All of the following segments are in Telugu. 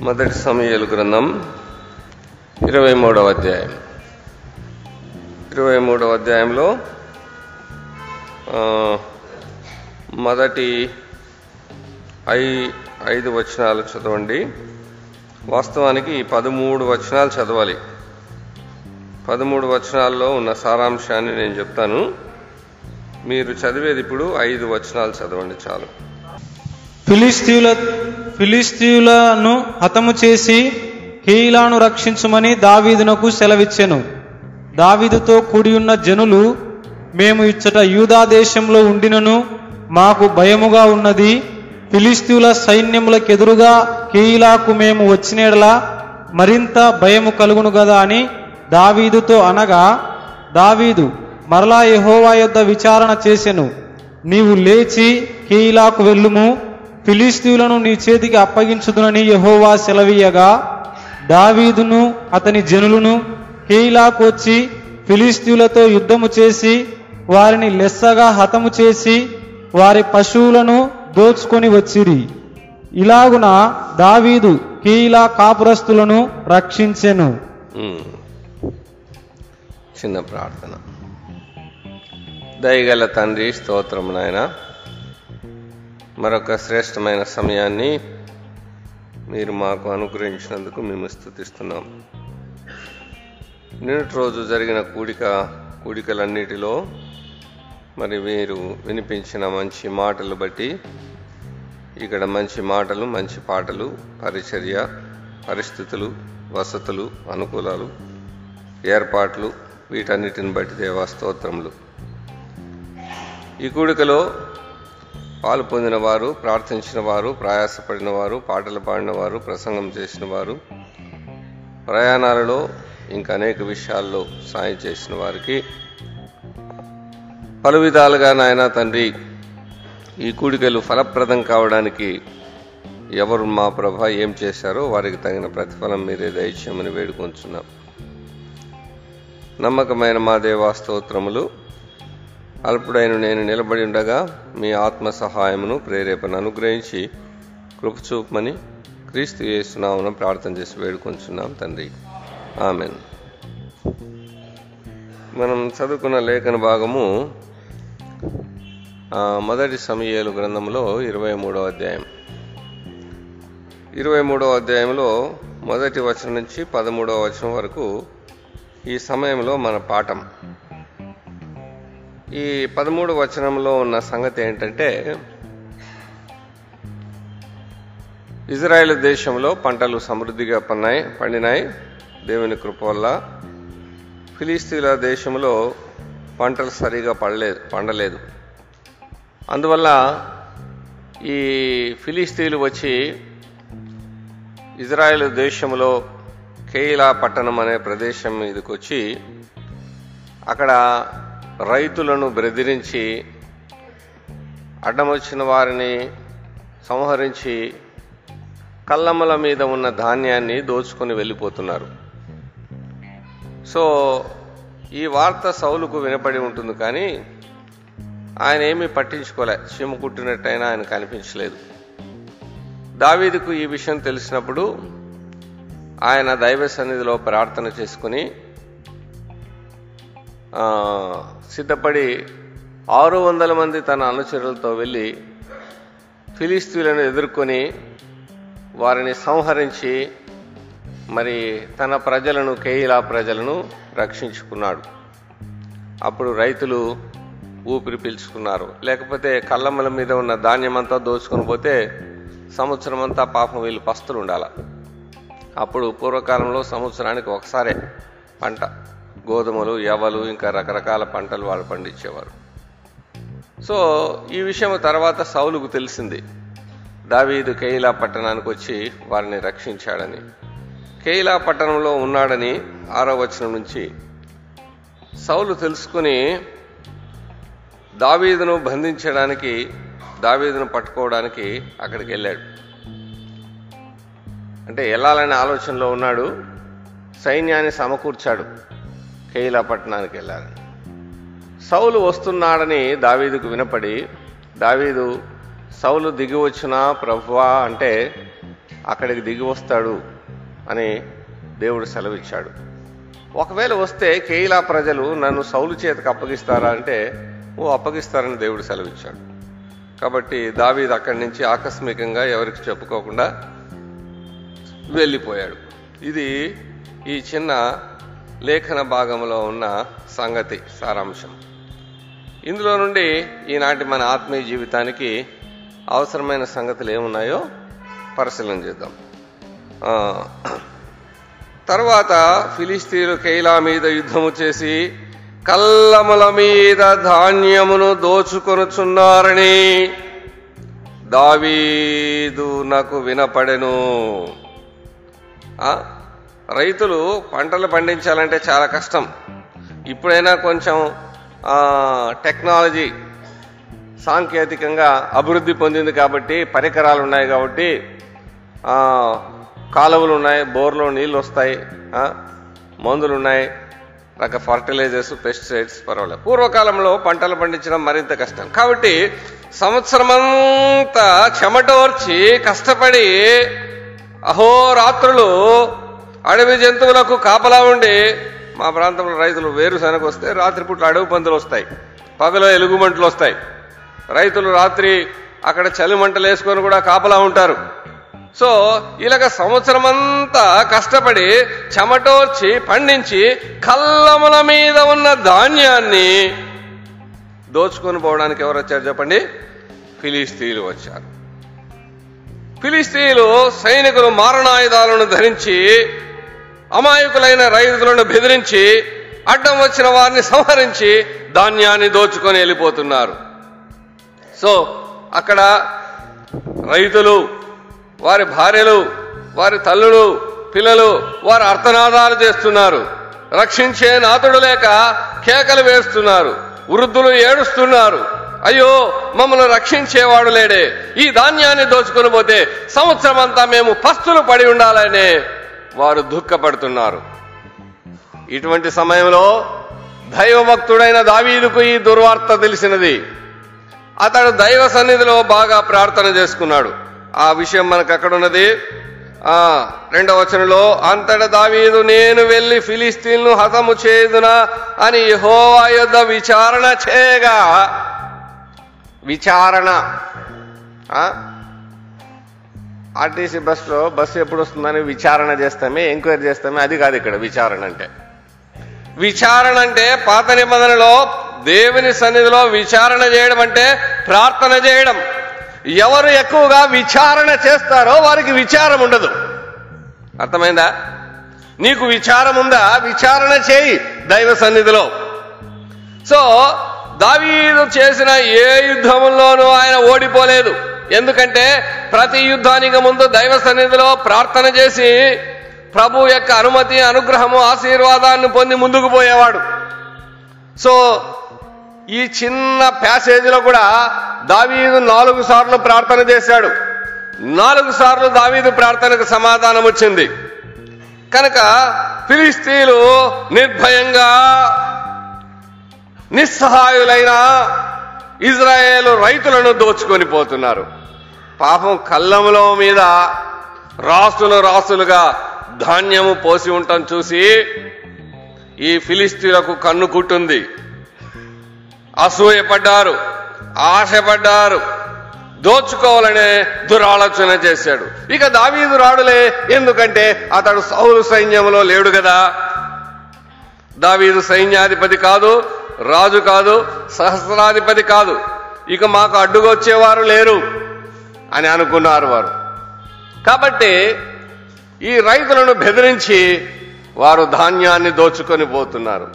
మొదటి సమయాలు గ్రంథం ఇరవై మూడవ అధ్యాయం. ఇరవై మూడవ అధ్యాయంలో మొదటి ఐ ఐదు వచనాలు చదవండి. వాస్తవానికి పదమూడు వచనాలు చదవాలి. పదమూడు వచనాల్లో ఉన్న సారాంశాన్ని నేను చెప్తాను. మీరు చదివేది ఇప్పుడు ఐదు వచనాలు చదవండి చాలు. ఫిలిస్తీన్ల ఫిలిస్తీయులను హతము చేసి హీలాను రక్షించుమని దావీదునకు సెలవిచ్చెను. దావీదుతో కూడి ఉన్న జనులు మేము ఇచ్చట యూదా దేశంలో ఉండినను మాకు భయముగా ఉన్నది. ఫిలిస్తీయుల సైన్యములకెదురుగా కీలాకు మేము వచ్చినేడలా మరింత భయము కలుగును కదా అని దావీదుతో అనగా దావీదు మరలా యహోవా యొద్ద విచారణ చేసెను. నీవు లేచి కీలాకు వెళ్ళుము. ఫిలిస్తీవులను నీ చేతికి అప్పగించుదునని యహోవా సెలవీయగా. దావీదును అతని జనులను కీలాకు ఫిలిస్తీవులతో యుద్ధము చేసి వారిని లెస్సగా హతము చేసి వారి పశువులను దోచుకొని వచ్చిరి. ఇలాగున దావీదు కీలా కాపురస్తులను రక్షించెను. చిన్న ప్రార్థన. దయగల తండ్రి స్తోత్రం నాయన. మరొక శ్రేష్టమైన సమయాన్ని మీరు మాకు అనుగ్రహించినందుకు మేము స్థుతిస్తున్నాం నిన్నటి రోజు జరిగిన కూడిక కూడికలన్నిటిలో మరి మీరు వినిపించిన మంచి మాటలు బట్టి ఇక్కడ మంచి మాటలు మంచి పాటలు పరిచర్య పరిస్థితులు వసతులు అనుకూలాలు ఏర్పాట్లు వీటన్నిటిని బట్టి దేవా స్తోత్రములు. ఈ కూడికలో పాలు పొందిన వారు ప్రార్థించిన వారు ప్రయాసపడిన వారు పాటలు పాడిన వారు ప్రసంగం చేసిన వారు ప్రయాణాలలో ఇంకా అనేక విషయాల్లో సాయం చేసిన వారికి పలు విధాలుగా నాయన తండ్రి ఈ కూడికలు ఫలప్రదం కావడానికి ఎవరు మా ప్రభ ఏం చేశారో వారికి తగిన ప్రతిఫలం మీరే దయచేయమని వేడుకొంచున్నాం. నమ్మకమైన మా దేవా స్తోత్రములు. అల్పుడైన నేను నిలబడి ఉండగా మీ ఆత్మ సహాయమును ప్రేరేపణ అనుగ్రహించి కృపచూపమని క్రీస్తు చేస్తున్నామని ప్రార్థన చేసి వేడుకొంచున్నాం తండ్రి. ఆమెన్. మనం చదువుకున్న లేఖన భాగము మొదటి సమయలు గ్రంథంలో ఇరవై మూడవ అధ్యాయం. ఇరవై మూడవ అధ్యాయంలో మొదటి వచనం నుంచి పదమూడవ వచనం వరకు ఈ సమయంలో మన పాఠం. ఈ పదమూడు వచనంలో ఉన్న సంగతి ఏంటంటే ఇజ్రాయెల్ దేశంలో పంటలు సమృద్ధిగా పన్నాయి పండినాయి దేవుని కృప వల్ల. ఫిలిస్తీన్ల దేశంలో పంటలు సరిగా పడలేదు పండలేదు. అందువల్ల ఈ ఫిలిస్తీన్లు వచ్చి ఇజ్రాయెల్ దేశంలో కేయిలా పట్టణం అనే ప్రదేశం మీదకి వచ్చి అక్కడ రైతులను బెదిరించి అడ్డమొచ్చిన వారిని సంహరించి కల్లమ్మల మీద ఉన్న ధాన్యాన్ని దోచుకొని వెళ్ళిపోతున్నారు. సో ఈ వార్త సౌలుకు వినపడి ఉంటుంది కానీ ఆయన ఏమీ పట్టించుకోలే. చీమ కుట్టినట్టయినా ఆయన కనిపించలేదు. దావీదుకు ఈ విషయం తెలిసినప్పుడు ఆయన దైవ సన్నిధిలో ప్రార్థన చేసుకుని సిద్ధపడి ఆరు వందల మంది తన అనుచరులతో వెళ్ళి ఫిలిస్తీన్లను ఎదుర్కొని వారిని సంహరించి మరి తన ప్రజలను కేయిలా ప్రజలను రక్షించుకున్నాడు. అప్పుడు రైతులు ఊపిరి పీల్చుకున్నారు. లేకపోతే కళ్ళమ్మల మీద ఉన్న ధాన్యమంతా దోచుకొని పోతే సంవత్సరం అంతా పాపం వీళ్ళు పస్తులు ఉండాల. అప్పుడు పూర్వకాలంలో సంవత్సరానికి ఒకసారే పంట. గోధుమలు ఎవలు ఇంకా రకరకాల పంటలు వాళ్ళు పండించేవారు. సో ఈ విషయం తర్వాత సౌలుకు తెలిసింది. దావీదు కేయిలా పట్టణానికి వచ్చి వారిని రక్షించాడని. కేయిలా పట్టణంలో ఉన్నాడని ఆరో వచనం నుంచి సౌలు తెలుసుకుని దావీదును బంధించడానికి దావీదును పట్టుకోవడానికి అక్కడికి వెళ్ళాడు. అంటే వెళ్ళాలనే ఆలోచనలో ఉన్నాడు. సైన్యాన్ని సమకూర్చాడు. కేయిలా పట్టణానికి వెళ్ళాలని సౌలు వస్తున్నాడని దావీదుకు వినపడి దావీదు సౌలు దిగి వచ్చినా ప్రభువా అంటే అక్కడికి దిగి వస్తాడు అని దేవుడు సెలవిచ్చాడు. ఒకవేళ వస్తే కేయిలా ప్రజలు నన్ను సౌలు చేతికి అప్పగిస్తారా? అంటే ఓ అప్పగిస్తారని దేవుడు సెలవిచ్చాడు. కాబట్టి దావీద్ అక్కడి నుంచి ఆకస్మికంగా ఎవరికి చెప్పుకోకుండా వెళ్ళిపోయాడు. ఇది ఈ చిన్న లేఖన భాగంలో ఉన్న సంగతి సారాంశం. ఇందులో నుండి ఈనాటి మన ఆత్మీయ జీవితానికి అవసరమైన సంగతులు ఏమున్నాయో పరిశీలన చేద్దాం. తర్వాత ఫిలిస్తీన్లు కైలా మీద యుద్ధము చేసి కల్లముల మీద ధాన్యమును దోచుకొనుచున్నారని దావీదు నాకు వినపడెను. రైతులు పంటలు పండించాలంటే చాలా కష్టం. ఇప్పుడైనా కొంచెం టెక్నాలజీ సాంకేతికంగా అభివృద్ధి పొందింది కాబట్టి పరికరాలు ఉన్నాయి కాబట్టి కాలువలు ఉన్నాయి బోర్లో నీళ్ళు వస్తాయి మందులు ఉన్నాయి రక ఫర్టిలైజర్స్ పెస్టిసైడ్స్ పర్వాలేదు. పూర్వకాలంలో పంటలు పండించడం మరింత కష్టం. కాబట్టి సంవత్సరమంతా చెమటోర్చి కష్టపడి అహోరాత్రులు అడవి జంతువులకు కాపలా ఉండి మా ప్రాంతంలో రైతులు వేరుశనగ వస్తే రాత్రిపూట అడవి పందులు వస్తాయి. పగల ఎలుగుమంటలు వస్తాయి. రైతులు రాత్రి అక్కడ చలి మంటలు వేసుకొని కూడా కాపలా ఉంటారు. సో ఇలాగ సంవత్సరమంతా కష్టపడి చెమటోర్చి పండించి కల్లముల మీద ఉన్న ధాన్యాన్ని దోచుకొని పోవడానికి ఎవరు వచ్చారు చెప్పండి? ఫిలిస్తీన్లు వచ్చారు. ఫిలిస్తీన్లు సైనికులు మారణాయుధాలను ధరించి అమాయకులైన రైతులను బెదిరించి అడ్డం వచ్చిన వారిని సంహరించి ధాన్యాన్ని దోచుకొని వెళ్ళిపోతున్నారు. సో అక్కడ రైతులు వారి భార్యలు వారి తల్లులు పిల్లలు వారు అర్థనాదాలు చేస్తున్నారు. రక్షించే నాతుడు లేక కేకలు వేస్తున్నారు. వృద్ధులు ఏడుస్తున్నారు. అయ్యో మమ్మల్ని రక్షించేవాడు లేడే. ఈ ధాన్యాన్ని దోచుకొని పోతే సంవత్సరం అంతా మేము పస్తులు పడి ఉండాలనే వారు దుఃఖపడుతున్నారు. ఇటువంటి సమయంలో దైవభక్తుడైన దావీదుకు ఈ దుర్వార్త తెలిసినది. అతడు దైవ సన్నిధిలో బాగా ప్రార్థన చేసుకున్నాడు. ఆ విషయం మనకు అక్కడ ఉన్నది ఆ రెండవ వచనంలో అంతట దావీదు నేను వెళ్ళి ఫిలిస్తీన్ను హతము చేదునా అని యెహోవా యొద్ద విచారణ చేయగా విచారణ ఆర్టీసీ బస్సులో బస్సు ఎప్పుడు వస్తుందని విచారణ చేస్తామే ఎంక్వైరీ చేస్తామే అది కాదు ఇక్కడ విచారణ అంటే. విచారణ అంటే పాత నిబంధనలో దేవుని సన్నిధిలో విచారణ చేయడం అంటే ప్రార్థన చేయడం. ఎవరు ఎక్కువగా విచారణ చేస్తారో వారికి విచారం ఉండదు. అర్థమైందా? నీకు విచారం ఉందా? విచారణ చేయి దైవ సన్నిధిలో. సో దావీదు చేసిన ఏ యుద్ధంలోనూ ఆయన ఓడిపోలేదు. ఎందుకంటే ప్రతి యుద్ధానికి ముందు దైవ సన్నిధిలో ప్రార్థన చేసి ప్రభు యొక్క అనుమతి అనుగ్రహము ఆశీర్వాదాన్ని పొంది ముందుకు పోయేవాడు. సో ఈ చిన్న ప్యాసేజీలో కూడా దావీదు నాలుగు సార్లు ప్రార్థన చేశాడు. నాలుగు సార్లు దావీదు ప్రార్థనకు సమాధానం వచ్చింది. కనుక ఫిలిస్తీన్లు నిర్భయంగా నిస్సహాయులైన ఇజ్రాయేల్ రైతులను దోచుకొని పోతున్నారు. పాపం కళ్ళములో మీద రాసులు రాసులుగా ధాన్యము పోసి ఉండటం చూసి ఈ ఫిలిస్తీన్లకు కన్ను కుట్టుంది. అసూయపడ్డారు ఆశపడ్డారు దోచుకోవాలనే దురాలోచన చేశాడు. ఇక దావీదు రాడులే ఎందుకంటే అతడు సౌలు సైన్యంలో లేడు కదా. దావీదు సైన్యాధిపతి కాదు రాజు కాదు సహస్రాధిపతి కాదు. ఇక మాకు అడ్డుగొచ్చేవారు లేరు. అని అనుకున్నారు వారు. కాబట్టి ఈ రైతులను బెదిరించి వారు ధాన్యాన్ని దోచుకొని పోతున్నారు.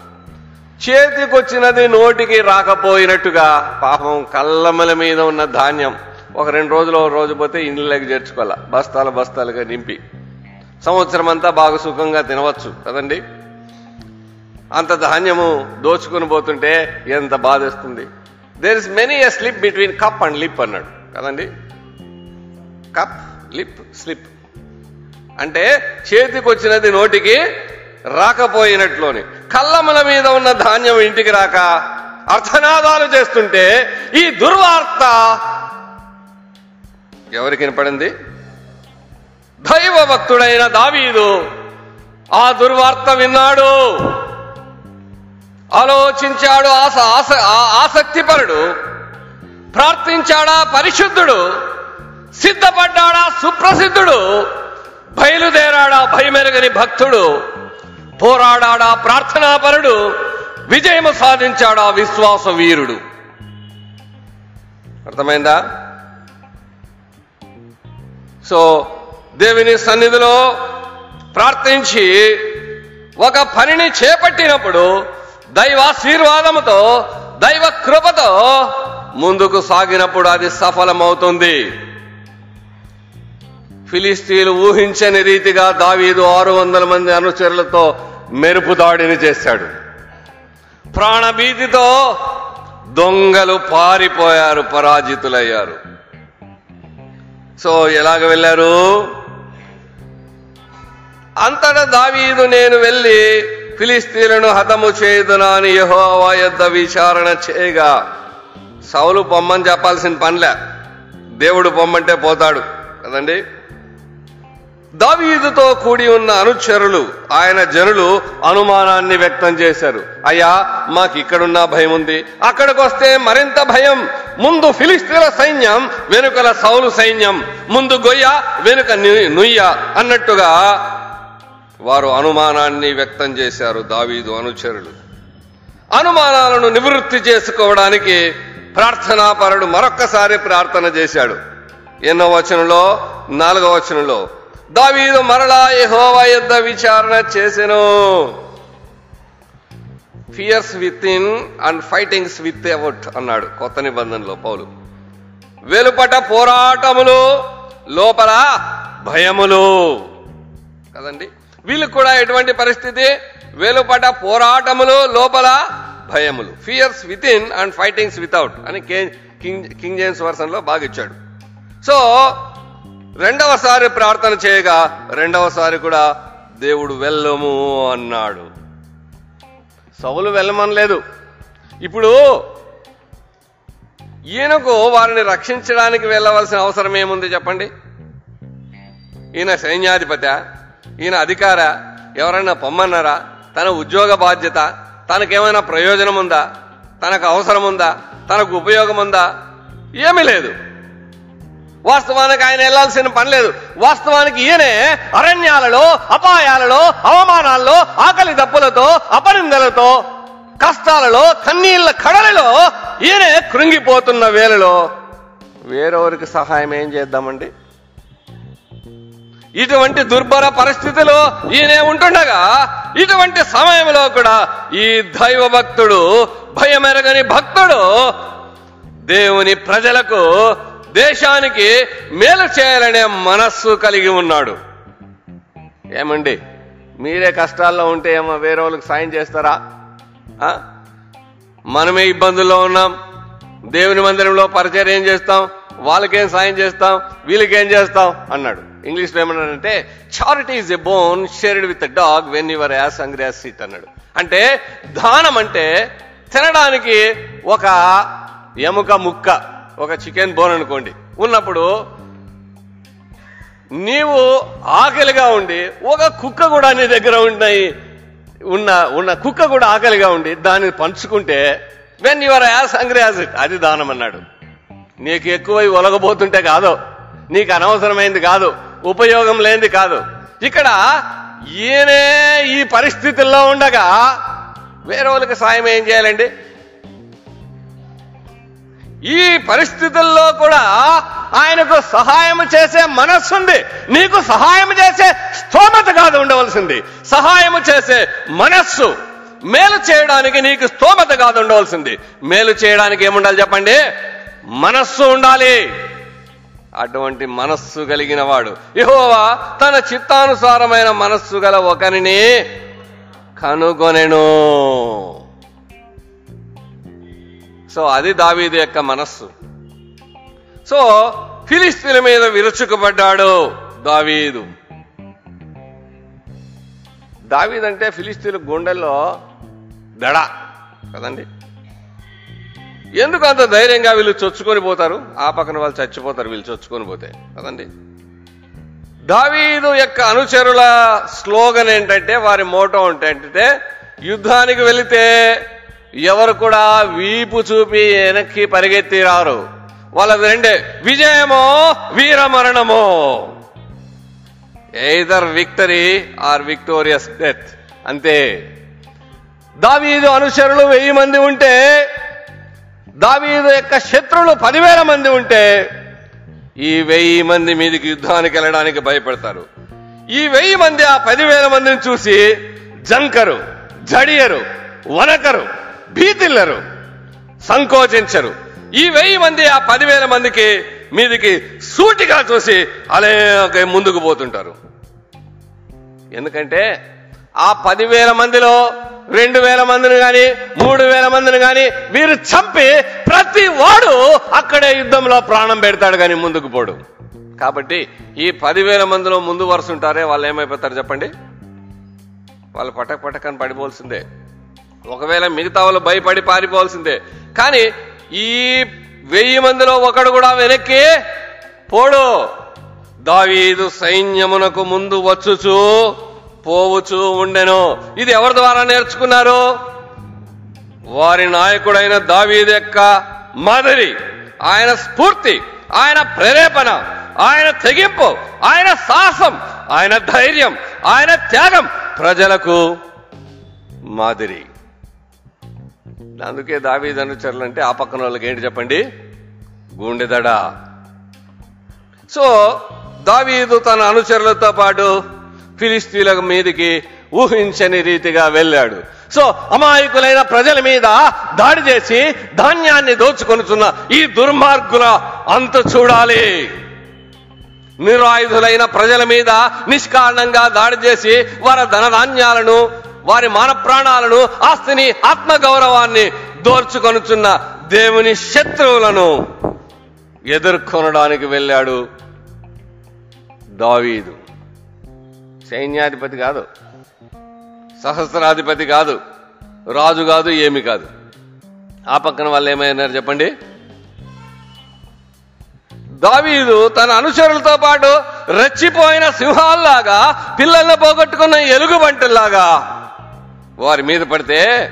చేతికొచ్చినది నోటికి రాకపోయినట్టుగా పాపం కళ్ళమల మీద ఉన్న ధాన్యం ఒక రెండు రోజులు ఒక రోజు పోతే ఇండ్లకి చేర్చుకోవాల. బస్తాలు బస్తాలుగా నింపి. సంవత్సరం అంతా బాగా సుఖంగా తినవచ్చు కదండి? అంత ధాన్యము దోచుకొని పోతుంటే ఎంత బాధేస్తుంది. There is many a slip between cup and lip అన్నాడు. కదండి? Cup lip slip. అంటే చేతికి వచ్చినది నోటికి రాకపోయినట్లోని. కళ్ళముల మీద ఉన్న ధాన్యం ఇంటికి రాక అర్థనాదాలు చేస్తుంటే ఈ దుర్వార్త ఎవరికి వినపడింది? దైవ భక్తుడైన దావీదు. ఆ దుర్వార్త విన్నాడు. ఆలోచించాడు ఆస ఆస ఆ- ఆసక్తిపరుడు. ప్రార్థించాడా పరిశుద్ధుడు. సిద్ధపడ్డాడా సుప్రసిద్ధుడు? బయలుదేరాడా భయమెరగని భక్తుడు? పోరాడాడా ప్రార్థనాపరుడు? విజయము సాధించాడా విశ్వాస వీరుడు? అర్థమైందా? సో దేవుని సన్నిధిలో ప్రార్థించి ఒక పనిని చేపట్టినప్పుడు దైవాశీర్వాదముతో దైవ కృపతో ముందుకు సాగినప్పుడు అది సఫలమవుతుంది. ఫిలిస్తీన్లు ఊహించని రీతిగా దావీదు ఆరు వందల మంది అనుచరులతో మెరుపు దాడిని చేశాడు. ప్రాణభీతితో దొంగలు పారిపోయారు పరాజితులయ్యారు. సో ఎలాగ వెళ్ళారు? అంతటా దావీదు నేను వెళ్ళి ఫిలిస్తీన్లను హతము చేయుదునా అని యుద్ధ యొద్ద విచారణ చేయగా సౌలు పొమ్మని చెప్పాల్సిన పనిలే. దేవుడు పొమ్మంటే పోతాడు. కదండి? దావీదుతో కూడి ఉన్న అనుచరులు ఆయన జనులు అనుమానాన్ని వ్యక్తం చేశారు. అయ్యా మాకు ఇక్కడున్న భయం ఉంది అక్కడికి వస్తే మరింత భయం. ముందు ఫిలిస్తీన్ల సైన్యం వెనుకల సౌలు సైన్యం. ముందు గొయ్య వెనుక ను- నుయ్య అన్నట్టుగా వారు అనుమానాన్ని వ్యక్తం చేశారు దావీదు అనుచరులు. అనుమానాలను నివృత్తి చేసుకోవడానికి ప్రార్థనాపరుడు మరొక్కసారి ప్రార్థన చేశాడు. ఎన్నో వచనంలో? నాలుగో వచనంలో. దావీదు మరలా యహోవా యుద్ధ విచారణ చేసెను. Fears within and fightings without అన్నాడు కొత్త నిబంధనలో పౌలు. వెలుపట పోరాటములు లోపల భయములు. కదండి? వీళ్ళకి కూడా ఎటువంటి పరిస్థితి? వెలుపట పోరాటములు లోపల భయములు. Fears within and fightings without అని కింగ్ కింగ్ జేమ్స్ వర్షన్లో బాగా ఇచ్చాడు. సో రెండవసారి ప్రార్థన చేయగా రెండవసారి కూడా దేవుడు వెళ్ళము అన్నాడు. సవులు వెళ్ళమనలేదు ఇప్పుడు ఈయనకు వారిని రక్షించడానికి వెళ్ళవలసిన అవసరం ఏముంది చెప్పండి? ఈయన సైన్యాధిపత ఈయన అధికార ఎవరైనా పొమ్మన్నారా? తన ఉద్యోగ బాధ్యత తనకేమైనా ప్రయోజనం ఉందా తనకు అవసరం ఉందా తనకు ఉపయోగం ఉందా ఏమీ లేదు. వాస్తవానికి ఆయన వెళ్ళాల్సిన పని లేదు. వాస్తవానికి ఈయనే అరణ్యాలలో అపాయాలలో అవమానాల్లో ఆకలి దప్పులతో అపనిందలతో కష్టాలలో కన్నీళ్ళ కడలలో ఈయనే కృంగిపోతున్న వేళలో వేరెవరికి సహాయం ఏం చేద్దామండి? ఇటువంటి దుర్భర పరిస్థితిలో ఈయనే ఉంటుండగా ఇటువంటి సమయంలో కూడా ఈ దైవ భక్తుడు భయమెరగని భక్తుడు దేవుని ప్రజలకు దేశానికి మేలు చేయాలనే మనస్సు కలిగి ఉన్నాడు. ఏమండి? మీరే కష్టాల్లో ఉంటే ఏమో వేరే వాళ్ళకి సాయం చేస్తారా? మనమే ఇబ్బందుల్లో ఉన్నాం. దేవుని మందిరంలో పరిచయం ఏం చేస్తాం. వాళ్ళకేం సాయం చేస్తాం? వీళ్ళకేం చేస్తాం? అన్నాడు. ఇంగ్లీష్లో ఏమన్నాడంటే charity is a bone shared with dog when your as hungry as seat అన్నాడు. అంటే దానం అంటే తినడానికి ఒక ఎముక ముక్క. ఒక చికెన్ బోన్ అనుకోండి. ఉన్నప్పుడు నీవు ఆకలిగా ఉండి ఒక కుక్క కూడా నీ దగ్గర ఉన్నాయి ఉన్న ఉన్న కుక్క కూడా ఆకలిగా ఉండి దాన్ని పంచుకుంటే when your as hungry as it అది దానం అన్నాడు. నీకు ఎక్కువై ఒలగబోతుంటే కాదు. నీకు అనవసరమైంది కాదు. ఉపయోగం లేనిది కాదు. ఇక్కడ ఈయనే ఈ పరిస్థితుల్లో ఉండగా వేరే వాళ్ళకి సాయం ఏం చేయాలండి? ఈ పరిస్థితుల్లో కూడా ఆయనకు సహాయం చేసే మనస్సుంది. నీకు సహాయం చేసే స్తోమత కాదు ఉండవలసింది. సహాయం చేసే మనస్సు మేలు చేయడానికి నీకు స్తోమత కాదు ఉండవలసింది. మేలు చేయడానికి ఏముండాలి చెప్పండి? మనస్సు ఉండాలి. అటువంటి మనస్సు కలిగిన వాడు. యహోవా తన చిత్తానుసారమైన మనస్సు గల ఒకరిని కనుగొనెను. సో అది దావీదు యొక్క మనస్సు. సో ఫిలిస్తీన్ల మీద విరుచుకుపడ్డాడు దావీదు. దావీద్ అంటే ఫిలిస్తీన్ల గుండెల్లో దడ కదండి? ఎందుకు అంత ధైర్యంగా వీళ్ళు చొచ్చుకొని పోతారు? ఆ పక్కన వాళ్ళు చచ్చిపోతారు వీళ్ళు చొచ్చుకొని పోతే కదండి? దావీదు యొక్క అనుచరుల స్లోగన్ ఏంటంటే వారి మోటో ఏంటంటే యుద్ధానికి వెళితే ఎవరు కూడా వీపు చూపి వెనక్కి పరిగెత్తి రారు వాళ్ళది రెండే. విజయమో వీరమరణమో. Either victory or victorious death. అంతే. దావీదు అనుచరులు వెయ్యి మంది ఉంటే దావీదు యొక్క శత్రువులు పదివేల మంది ఉంటే ఈ వెయ్యి మంది మీదికి యుద్ధానికి వెళ్ళడానికి భయపడతారు. ఈ వెయ్యి మంది ఆ పదివేల మందిని చూసి జంకరు జడియరు వనకరు భీతిల్లరు సంకోచించరు. ఈ వెయ్యి మంది ఆ పదివేల మందికి మీదికి సూటిగా చూసి అలాగే ముందుకు పోతుంటారు. ఎందుకంటే ఆ పదివేల మందిలో రెండు వేల మందిని కానీ మూడు వేల మందిని కానీ వీరు చంపి ప్రతి వాడు అక్కడే యుద్ధంలో ప్రాణం పెడతాడు కానీ ముందుకు పోడు. కాబట్టి ఈ పదివేల మందిలో ముందు వరుస ఉంటారే వాళ్ళు ఏమైపోతారు చెప్పండి? వాళ్ళు పటక్ పటకని పడిపోవాల్సిందే. ఒకవేళ మిగతా వాళ్ళు భయపడి పారిపోవాల్సిందే. కానీ ఈ వెయ్యి మందిలో ఒకడు కూడా వెనక్కి పోడు. దావీదు సైన్యమునకు ముందు వచ్చుచు పోవుచూ ఉండెను. ఇది ఎవరి ద్వారా నేర్చుకున్నారు? వారి నాయకుడైన దావీదు యొక్క మాదిరి. ఆయన స్ఫూర్తి ఆయన ప్రేరేపణ ఆయన తెగింపు ఆయన సాహసం ఆయన ధైర్యం ఆయన త్యాగం ప్రజలకు మాదిరి. అందుకే దావీదు అనుచరులు అంటే ఆ పక్కన వాళ్ళకి ఏంటి చెప్పండి? గుండెదడ సో దావీదు తన అనుచరులతో పాటు ఫిలిస్తీన్ల మీదికి ఊహించని రీతిగా వెళ్ళాడు. సో అమాయకులైన ప్రజల మీద దాడి చేసి ధాన్యాన్ని దోచుకొనుచున్న ఈ దుర్మార్గుల అంత చూడాలి. నిరాయుధులైన ప్రజల మీద నిష్కారణంగా దాడి చేసి వారి ధనధాన్యాలను వారి మాన ప్రాణాలను ఆస్తిని ఆత్మగౌరవాన్ని దోర్చుకొనుచున్న దేవుని శత్రువులను ఎదుర్కొనడానికి వెళ్ళాడు దావీదు. సైన్యాధిపతి కాదు. సహస్రాధిపతి కాదు. రాజు కాదు ఏమి కాదు. ఆ పక్కన వాళ్ళు ఏమైనారు చెప్పండి? దావీదు తన అనుచరులతో పాటు రెచ్చిపోయిన సింహాల్లాగా పిల్లల్ని పోగొట్టుకున్న ఎలుగుబంటుల్లాగా వారి మీద పడితే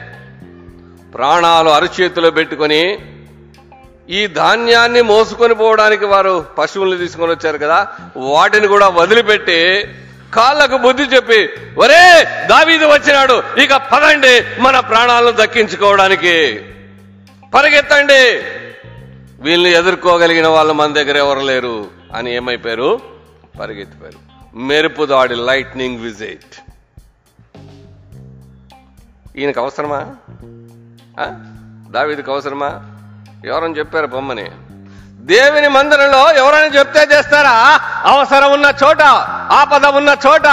ప్రాణాలు అరచేతిలో పెట్టుకొని ఈ ధాన్యాన్ని మోసుకొని పోవడానికి వారు పశువుల్ని తీసుకొని వచ్చారు కదా వాటిని కూడా వదిలిపెట్టి కాళ్ళకు బుద్ధి చెప్పి ఒరే దావీదు వచ్చినాడు ఇక పదండి మన ప్రాణాలను దక్కించుకోవడానికి. పరిగెత్తండి. వీళ్ళని ఎదుర్కోగలిగిన వాళ్ళు మన దగ్గర ఎవరు లేరు. అని ఏమైపోయారు? పరిగెత్తిపోయారు. మెరుపు దాడి లైట్నింగ్ విజిట్ ఈయనకు అవసరమా? దావీదికి అవసరమా? ఎవరని చెప్పారు బొమ్మని? దేవుని మందిరంలో ఎవరైనా చెప్తే చేస్తారా? అవసరం ఉన్న చోట ఆపద ఉన్న చోట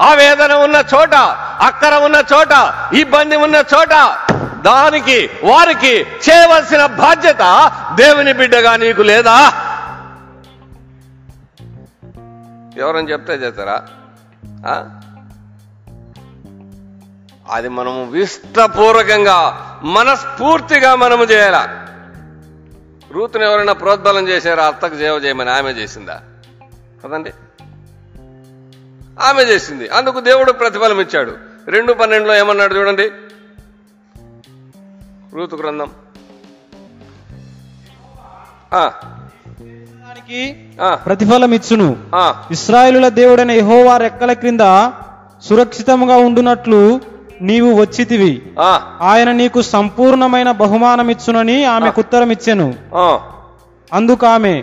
ఆవేదన ఉన్న చోట అక్కర ఉన్న చోట ఇబ్బంది ఉన్న చోట దానికి వారికి చేయవలసిన బాధ్యత దేవుని బిడ్డగా నీకు లేదా? ఎవరని చెప్తే చేస్తారా? ఆ? అది మనము ఇష్టపూర్వకంగా మనస్ఫూర్తిగా మనము చేయాల? రూతుని ఎవరైనా ప్రోద్బలం చేశారా? అత్తకు సేవ చేయమని ఆమె చేసిందా? కదండి? ఆమె చేసింది. అందుకు దేవుడు ప్రతిఫలం ఇచ్చాడు. రెండు పన్నెండులో ఏమన్నాడు చూడండి? రూతు గ్రంథం. ప్రతిఫలం ఇచ్చును. ఇస్రాయేలుల దేవుడైన యెహోవా రెక్కల క్రింద సురక్షితముగా ఉండునట్లు నీవు వచ్చితివి. ఆయన నీకు సంపూర్ణమైన బహుమానం ఇచ్చునని ఆమెకు ఉత్తరం ఇచ్చెను ఆ. అందుకు ఆమె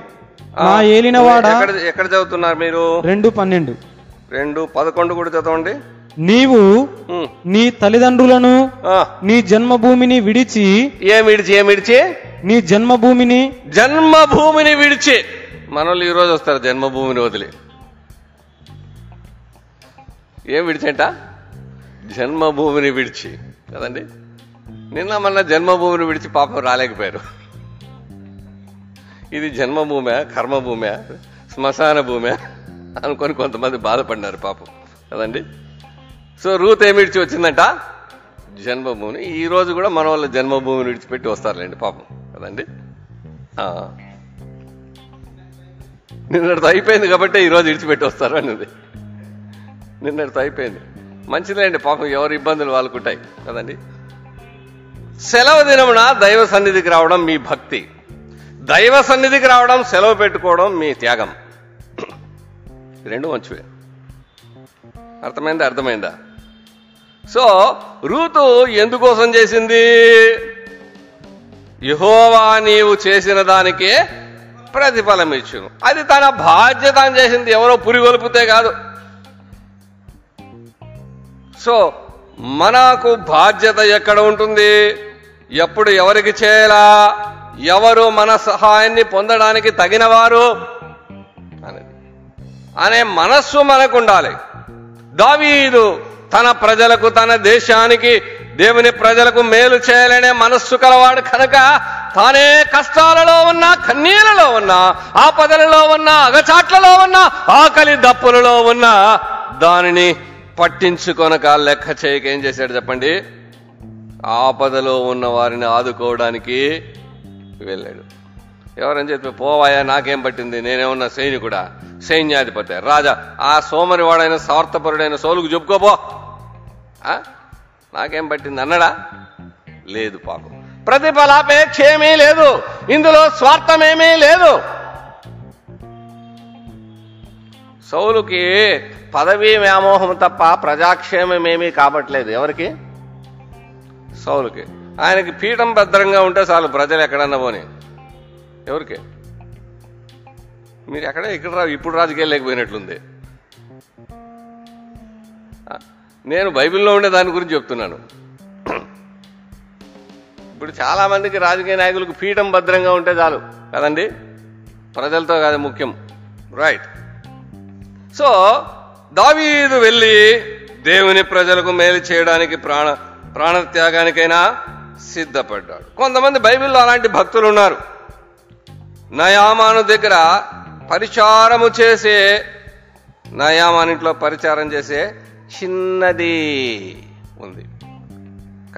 ఆ. నా ఏలినవాడ? ఎక్కడ ఎక్కడ చదువుతున్నారు మీరు? రెండు పన్నెండు. రెండు పదకొండు కూడా చదవండి. నీవు నీ తల్లిదండ్రులను. నీ జన్మభూమిని విడిచి ఏం విడిచి ఏం విడిచి? నీ జన్మభూమిని జన్మభూమిని విడిచి. మనోళ్ళు ఈ రోజు వస్తారు జన్మభూమిని వదిలి. ఏం విడిచేంట? జన్మభూమిని విడిచి. కదండి? నిన్న మొన్న జన్మభూమిని విడిచి పాపం రాలేకపోయారు. ఇది జన్మభూమే కర్మభూమే శ్మశాన భూమే అనుకొని కొంతమంది బాధపడినారు పాపం. కదండి? సో రూత్ ఏమి విడిచి వచ్చిందంట? జన్మభూమిని. ఈ రోజు కూడా మన వాళ్ళ జన్మభూమిని విడిచిపెట్టి వస్తారులేండి పాపం. కదండి? నిన్నటితో అయిపోయింది కాబట్టి ఈరోజు విడిచిపెట్టి వస్తారు అనేది నిన్నటితో అయిపోయింది. మంచిదేండి పాపం ఎవరి ఇబ్బందులు వాళ్ళకుంటాయి. కదండి? సెలవు దినమున దైవ సన్నిధికి రావడం మీ భక్తి. దైవ సన్నిధికి రావడం సెలవు పెట్టుకోవడం మీ త్యాగం. రెండు మంచివే. అర్థమైందా? అర్థమైందా? సో రూతు ఎందుకోసం చేసింది? యహోవా నీవు చేసిన దానికే ప్రతిఫలం ఇచ్చును. అది తన బాధ్యత అని చేసింది. ఎవరో పురిగొల్పితే కాదు. సో మనకు బాధ్యత ఎక్కడ ఉంటుంది? ఎప్పుడు ఎవరికి చేయాలా? ఎవరు మన సహాయాన్ని పొందడానికి తగినవారు? అనేది. అనే మనస్సు మనకు ఉండాలి దావీదు తన ప్రజలకు తన దేశానికి దేవుని ప్రజలకు మేలు చేయాలనే మనస్సు కలవాడు కనుక తానే కష్టాలలో ఉన్నా కన్నీళ్ళలో ఉన్నా ఆపదలలో ఉన్నా అగచాట్లలో ఉన్నా ఆకలి దప్పులలో ఉన్నా దానిని పట్టించుకొనక లెక్క చేయక ఏం చేశాడు చెప్పండి? ఆపదలో ఉన్న వారిని ఆదుకోవడానికి వెళ్ళాడు. ఎవరని చెప్పి పోవాయా నాకేం పట్టింది? నేనేమన్నా సైనికుడా? సైన్యాధిపతి రాజా ఆ సోమరివాడైన స్వార్థపరుడైన సోలుకు చెప్పుకోపో నాకేం పట్టింది? అన్నడా? లేదు పాపం. ప్రతిఫలాపేక్షేమీ లేదు. ఇందులో స్వార్థమేమీ లేదు. సౌలుకి పదవీ వ్యామోహం తప్ప ప్రజాక్షేమమేమీ కాబట్లేదు. ఎవరికి? సౌలుకి. ఆయనకి పీఠం భద్రంగా ఉంటే చాలు ప్రజలు ఎక్కడన్నా పోని. ఎవరికి? మీరు ఎక్కడ ఇక్కడ రా ఇప్పుడు రాజకీయాలు లేకపోయినట్లుంది నేను బైబిల్లో ఉండే దాని గురించి చెప్తున్నాను. ఇప్పుడు చాలా మందికి రాజకీయ నాయకులకు పీఠం భద్రంగా ఉంటే చాలు. కదండి? ప్రజలతో కాదు ముఖ్యం. రైట్ సో దావీదు వెళ్ళి దేవుని ప్రజలకు మేలు చేయడానికి ప్రాణ ప్రాణత్యాగానికైనా సిద్ధపడ్డాడు. కొంతమంది బైబిల్లో అలాంటి భక్తులు ఉన్నారు. నయామాను దగ్గర పరిచారము చేసే నయామానింట్లో పరిచారం చేసే చిన్నది ఉంది.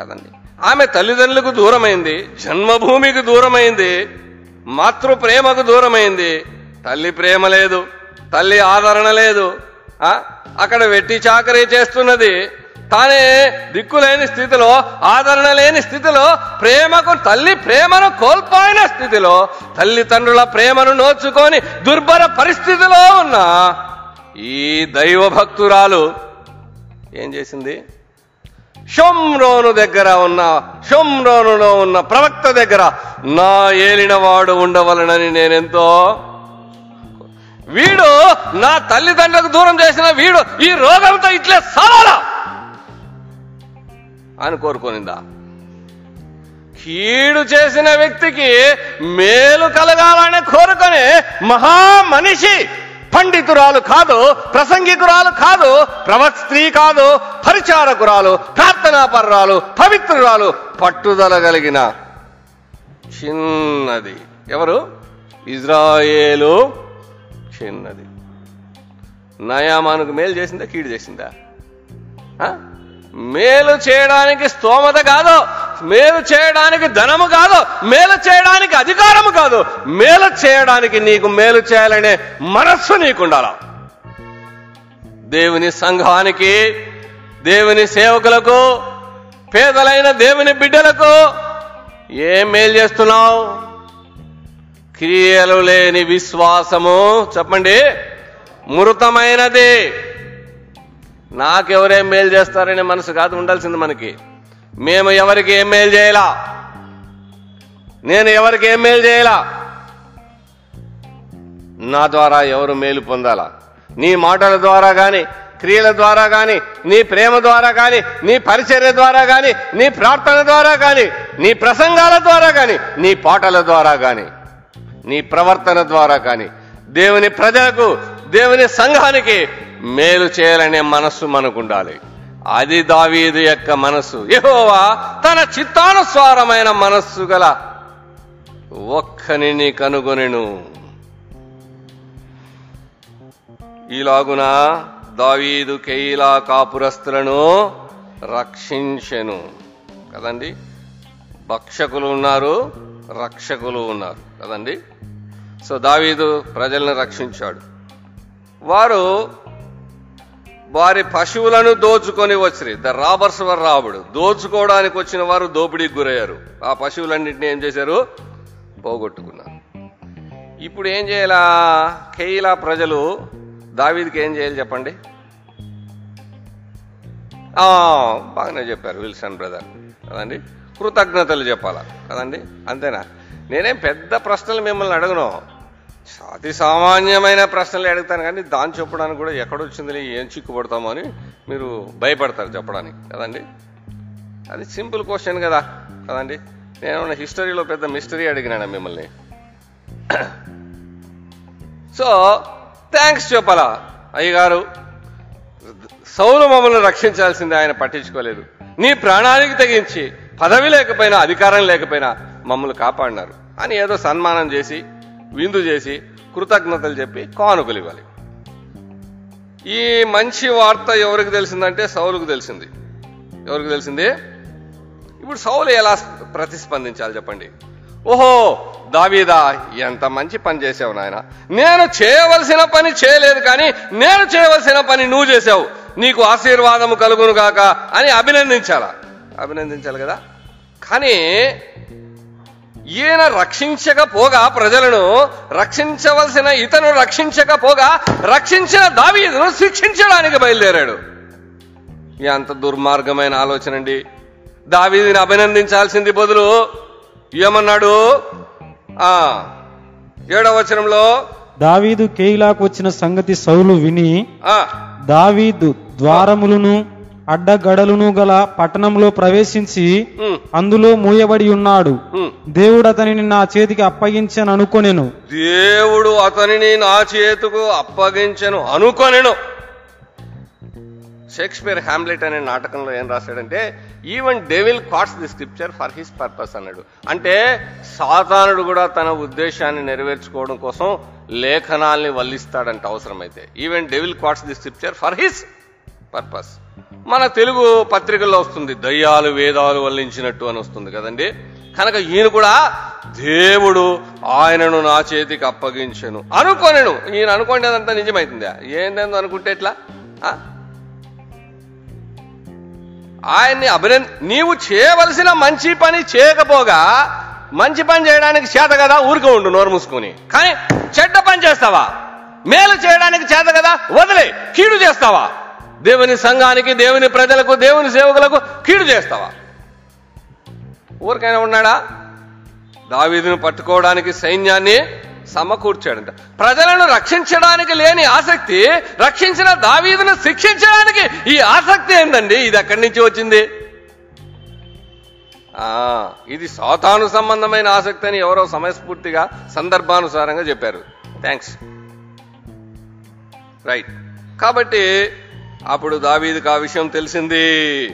కదండి. ఆమె తల్లిదండ్రులకు దూరమైంది జన్మభూమికి దూరమైంది మాతృ ప్రేమకు దూరమైంది. తల్లి ప్రేమ లేదు తల్లి ఆదరణ లేదు అక్కడ వెట్టి చాకరీ చేస్తున్నది. తానే దిక్కులేని స్థితిలో ఆదరణ లేని స్థితిలో ప్రేమకు తల్లి ప్రేమను కోల్పోయిన స్థితిలో తల్లిదండ్రుల ప్రేమను నోచుకొని దుర్భర పరిస్థితిలో ఉన్న ఈ దైవ భక్తురాలు ఏం చేసింది? షోమ్రోను దగ్గర ఉన్న షోమ్రోనులో ఉన్న ప్రవక్త దగ్గర నా ఏలినవాడు ఉండవలనని నేనెంతో వీడు నా తల్లిదండ్రులకు దూరం చేసిన వీడు ఈ రోగంతో ఇట్లే సవాలా? అని కోరుకోనిందా? కీడు చేసిన వ్యక్తికి మేలు కలగాలని కోరుకొని మహా మనిషి పండితురాలు కాదు ప్రసంగికురాలు కాదు ప్రవక్ స్త్రీ కాదు పరిచారకురాలు ప్రార్థనాపర్రాలు పవిత్రురాలు పట్టుదల కలిగిన చిన్నది. ఎవరు? ఇజ్రాయేలు. చిన్నది నయామానుకు మేలు చేసిందా కీడు చేసిందా? మేలు చేయడానికి స్తోమత కాదు మేలు చేయడానికి ధనము కాదు మేలు చేయడానికి అధికారము కాదు మేలు చేయడానికి నీకు మేలు చేయాలనే మనస్సు నీకుండాల. దేవుని సంఘానికి దేవుని సేవకులకు పేదలైన దేవుని బిడ్డలకు ఏం మేలు చేస్తున్నావు? క్రియలు లేని విశ్వాసము. చెప్పండి. మృతమైనది. నాకెవరేం మేలు చేస్తారనే మనసు కాదు ఉండాల్సింది మనకి. మేము ఎవరికి ఏం మేలు చేయాలా? నేను ఎవరికి ఏం మేలు చేయాలా? నా ద్వారా ఎవరు మేలు పొందాలా? నీ మాటల ద్వారా కానీ క్రియల ద్వారా కానీ నీ ప్రేమ ద్వారా కానీ నీ పరిచర్య ద్వారా కానీ నీ ప్రార్థన ద్వారా కానీ నీ ప్రసంగాల ద్వారా కానీ నీ పాటల ద్వారా కానీ నీ ప్రవర్తన ద్వారా కానీ దేవుని ప్రజలకు దేవుని సంఘానికి మేలు చేయాలనే మనస్సు మనకుండాలి. అది దావీదు యొక్క మనస్సు. యెహోవా తన చిత్తానుస్వారమైన మనస్సు గల ఒక్కనిని కనుగొనెను ఈలాగున దావీదు కెయిలా కాపురస్తులను రక్షించెను. కదండి? భక్షకులు ఉన్నారు. రక్షకులు ఉన్నారు. కదండి? సో దావీదు ప్రజలను రక్షించాడు. వారు వారి పశువులను దోచుకొని వచ్చిరి. ద రాబర్స్ వర్ రాబుడు. దోచుకోవడానికి వచ్చిన వారు దోపిడీకి గురయ్యారు. ఆ పశువులన్నింటినీ ఏం చేశారు? పోగొట్టుకున్నారు. ఇప్పుడు ఏం చేయాలా? కేయిలా ప్రజలు దావీదికి ఏం చేయాలి చెప్పండి? బాగానే చెప్పారు విల్సన్ బ్రదర్. కదండి? కృతజ్ఞతలు చెప్పాలా. కదండి? అంతేనా? నేనేం పెద్ద ప్రశ్నలు మిమ్మల్ని అడగను. అతి సామాన్యమైన ప్రశ్నలు అడుగుతాను కానీ దాన్ని చెప్పడానికి కూడా ఎక్కడొచ్చింది ఏం చిక్కుపడతామో అని మీరు భయపడతారు చెప్పడానికి. కదండి? అది సింపుల్ క్వశ్చన్ కదా. కదండి? నేను హిస్టరీలో పెద్ద మిస్టరీ అడిగినాను మిమ్మల్ని? సో థ్యాంక్స్ చెప్పాలా అయ్యగారు? సౌలు మమ్మల్ని రక్షించాల్సిందే ఆయన పట్టించుకోలేదు. నీ ప్రాణానికి తెగించి పదవి లేకపోయినా అధికారం లేకపోయినా మమ్మల్ని కాపాడినారు. అని ఏదో సన్మానం చేసి విందు చేసి కృతజ్ఞతలు చెప్పి కానుకలు ఇవ్వాలి. ఈ మంచి వార్త ఎవరికి తెలిసిందంటే సౌలుకు తెలిసింది. ఎవరికి తెలిసింది? ఇప్పుడు సౌలు ఎలా ప్రతిస్పందించాలి చెప్పండి. ఓహో దావీదా ఎంత మంచి పని చేసావు నాయన. నేను చేయవలసిన పని చేయలేదు కానీ నేను చేయవలసిన పని నువ్వు చేసావు నీకు ఆశీర్వాదము కలుగును గాక అని అభినందించాలా? అభినందించాలి కదా? కానీ ఈయన రక్షించకపోగా ప్రజలను రక్షించవలసిన ఇతను రక్షించకపోగా రక్షించిన దావీదును శిక్షించడానికి బయలుదేరాడు. ఎంత దుర్మార్గమైన ఆలోచన అండి. దావీదిని అభినందించాల్సింది బదులు ఏమన్నాడు? ఆ ఏడవ వచనంలో దావీదు కేయిలాకు వచ్చిన సంగతి సౌలు విని ఆ దావీదు ద్వారములను అడ్డగడలును గల పట్టణంలో ప్రవేశించి అందులో మూయబడి ఉన్నాడు. దేవుడు అతనిని నా చేతికి అప్పగించను అనుకొనెను. దేవుడు అతనిని నా చేతుకు అప్పగించెను అనుకొనెను. షేక్స్పియర్ హ్యామ్లెట్ అనే నాటకంలో ఏం రాశాడంటే even devil quotes the scripture for his purpose అన్నాడు. అంటే సాతానుడు కూడా తన ఉద్దేశాన్ని నెరవేర్చుకోవడం కోసం లేఖనాల్ని వల్లిస్తాడంట అవసరమైతే. Even devil quotes the scripture for his purpose మన తెలుగు పత్రికల్లో వస్తుంది. దయ్యాలు వేదాలు వల్లించినట్టు అని వస్తుంది కదండి. కనుక ఈయన కూడా దేవుడు ఆయనను నా చేతికి అప్పగించను. అనుకోనేను. ఈయన అనుకునేదంతా నిజమైతుందా? ఏంటో అనుకుంటే ఎట్లా? ఆ? ఆయన్ని అభినంద నీవు చేయవలసిన మంచి పని చేయకపోగా మంచి పని చేయడానికి చేత కదా? ఊరికే ఉండు నోరు మూసుకొని. కానీ చెడ్డ పని చేస్తావా? మేలు చేయడానికి చేత కదా? వదిలే కీడు చేస్తావా? దేవుని సంఘానికి దేవుని ప్రజలకు దేవుని సేవకులకు కీడు చేస్తావా? ఊరికైనా ఉన్నాడా? దావీదును పట్టుకోవడానికి సైన్యాన్ని సమకూర్చాడంట. ప్రజలను రక్షించడానికి లేని ఆసక్తి రక్షించిన దావీదును శిక్షించడానికి ఈ ఆసక్తి ఏందండి? ఇది ఎక్కడి నుంచి వచ్చింది? ఆ ఇది సాతాను సంబంధమైన ఆసక్తి అని ఎవరో సమయస్ఫూర్తిగా సందర్భానుసారంగా చెప్పారు. Thanks right. కాబట్టి అప్పుడు దావీదుకు ఆ విషయం తెలిసింది.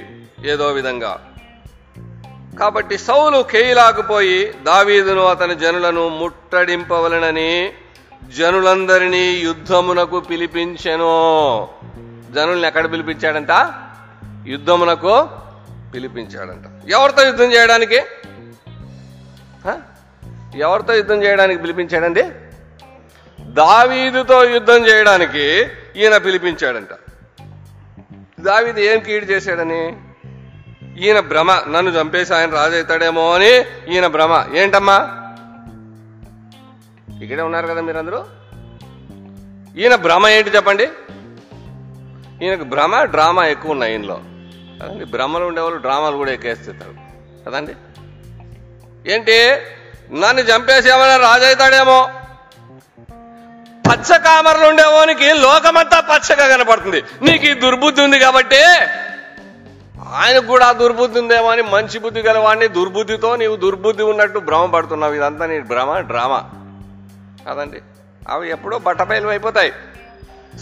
ఏదో విధంగా. కాబట్టి సౌలు కేయిలాకు పోయి దావీదును అతని జనులను ముట్టడింపవలనని జనులందరినీ యుద్ధమునకు పిలిపించెను. జనుల్ని ఎక్కడ పిలిపించాడంట? యుద్ధమునకు పిలిపించాడంట. ఎవరితో యుద్ధం చేయడానికి? ఎవరితో యుద్ధం చేయడానికి పిలిపించాడండి? దావీదుతో యుద్ధం చేయడానికి ఈయన పిలిపించాడంట. దావిది ఏం కీడు చేశాడని? ఈయన భ్రమ. నన్ను చంపేసి ఆయన రాజవుతాడేమో అని ఈయన భ్రమ. ఏంటమ్మా? ఇక్కడే ఉన్నారు కదా మీరందరూ? ఈయన భ్రమ ఏంటి చెప్పండి? ఈయనకు భ్రమ డ్రామా ఎక్కువ ఉన్నాయి ఈయనలో. కదండి భ్రమలు ఉండేవాళ్ళు డ్రామాలు కూడా ఎక్కేస్తారు కదండి? ఏంటి? నన్ను చంపేసి ఏమైనా రాజవుతాడేమో పచ్చ కామరలు ఉండేవానికి లోకమంతా పచ్చగా కనపడుతుంది. నీకు ఈ దుర్బుద్ధి ఉంది కాబట్టి ఆయనకు కూడా దుర్బుద్ధి ఉందేమో అని మంచి బుద్ధి గలవాడిని దుర్బుద్ధితో నీవు దుర్బుద్ధి ఉన్నట్టు భ్రమ పడుతున్నావు. ఇదంతా నీ భ్రమ డ్రామా. కాదండి. అవి ఎప్పుడో బట్టబయలు అయిపోతాయి.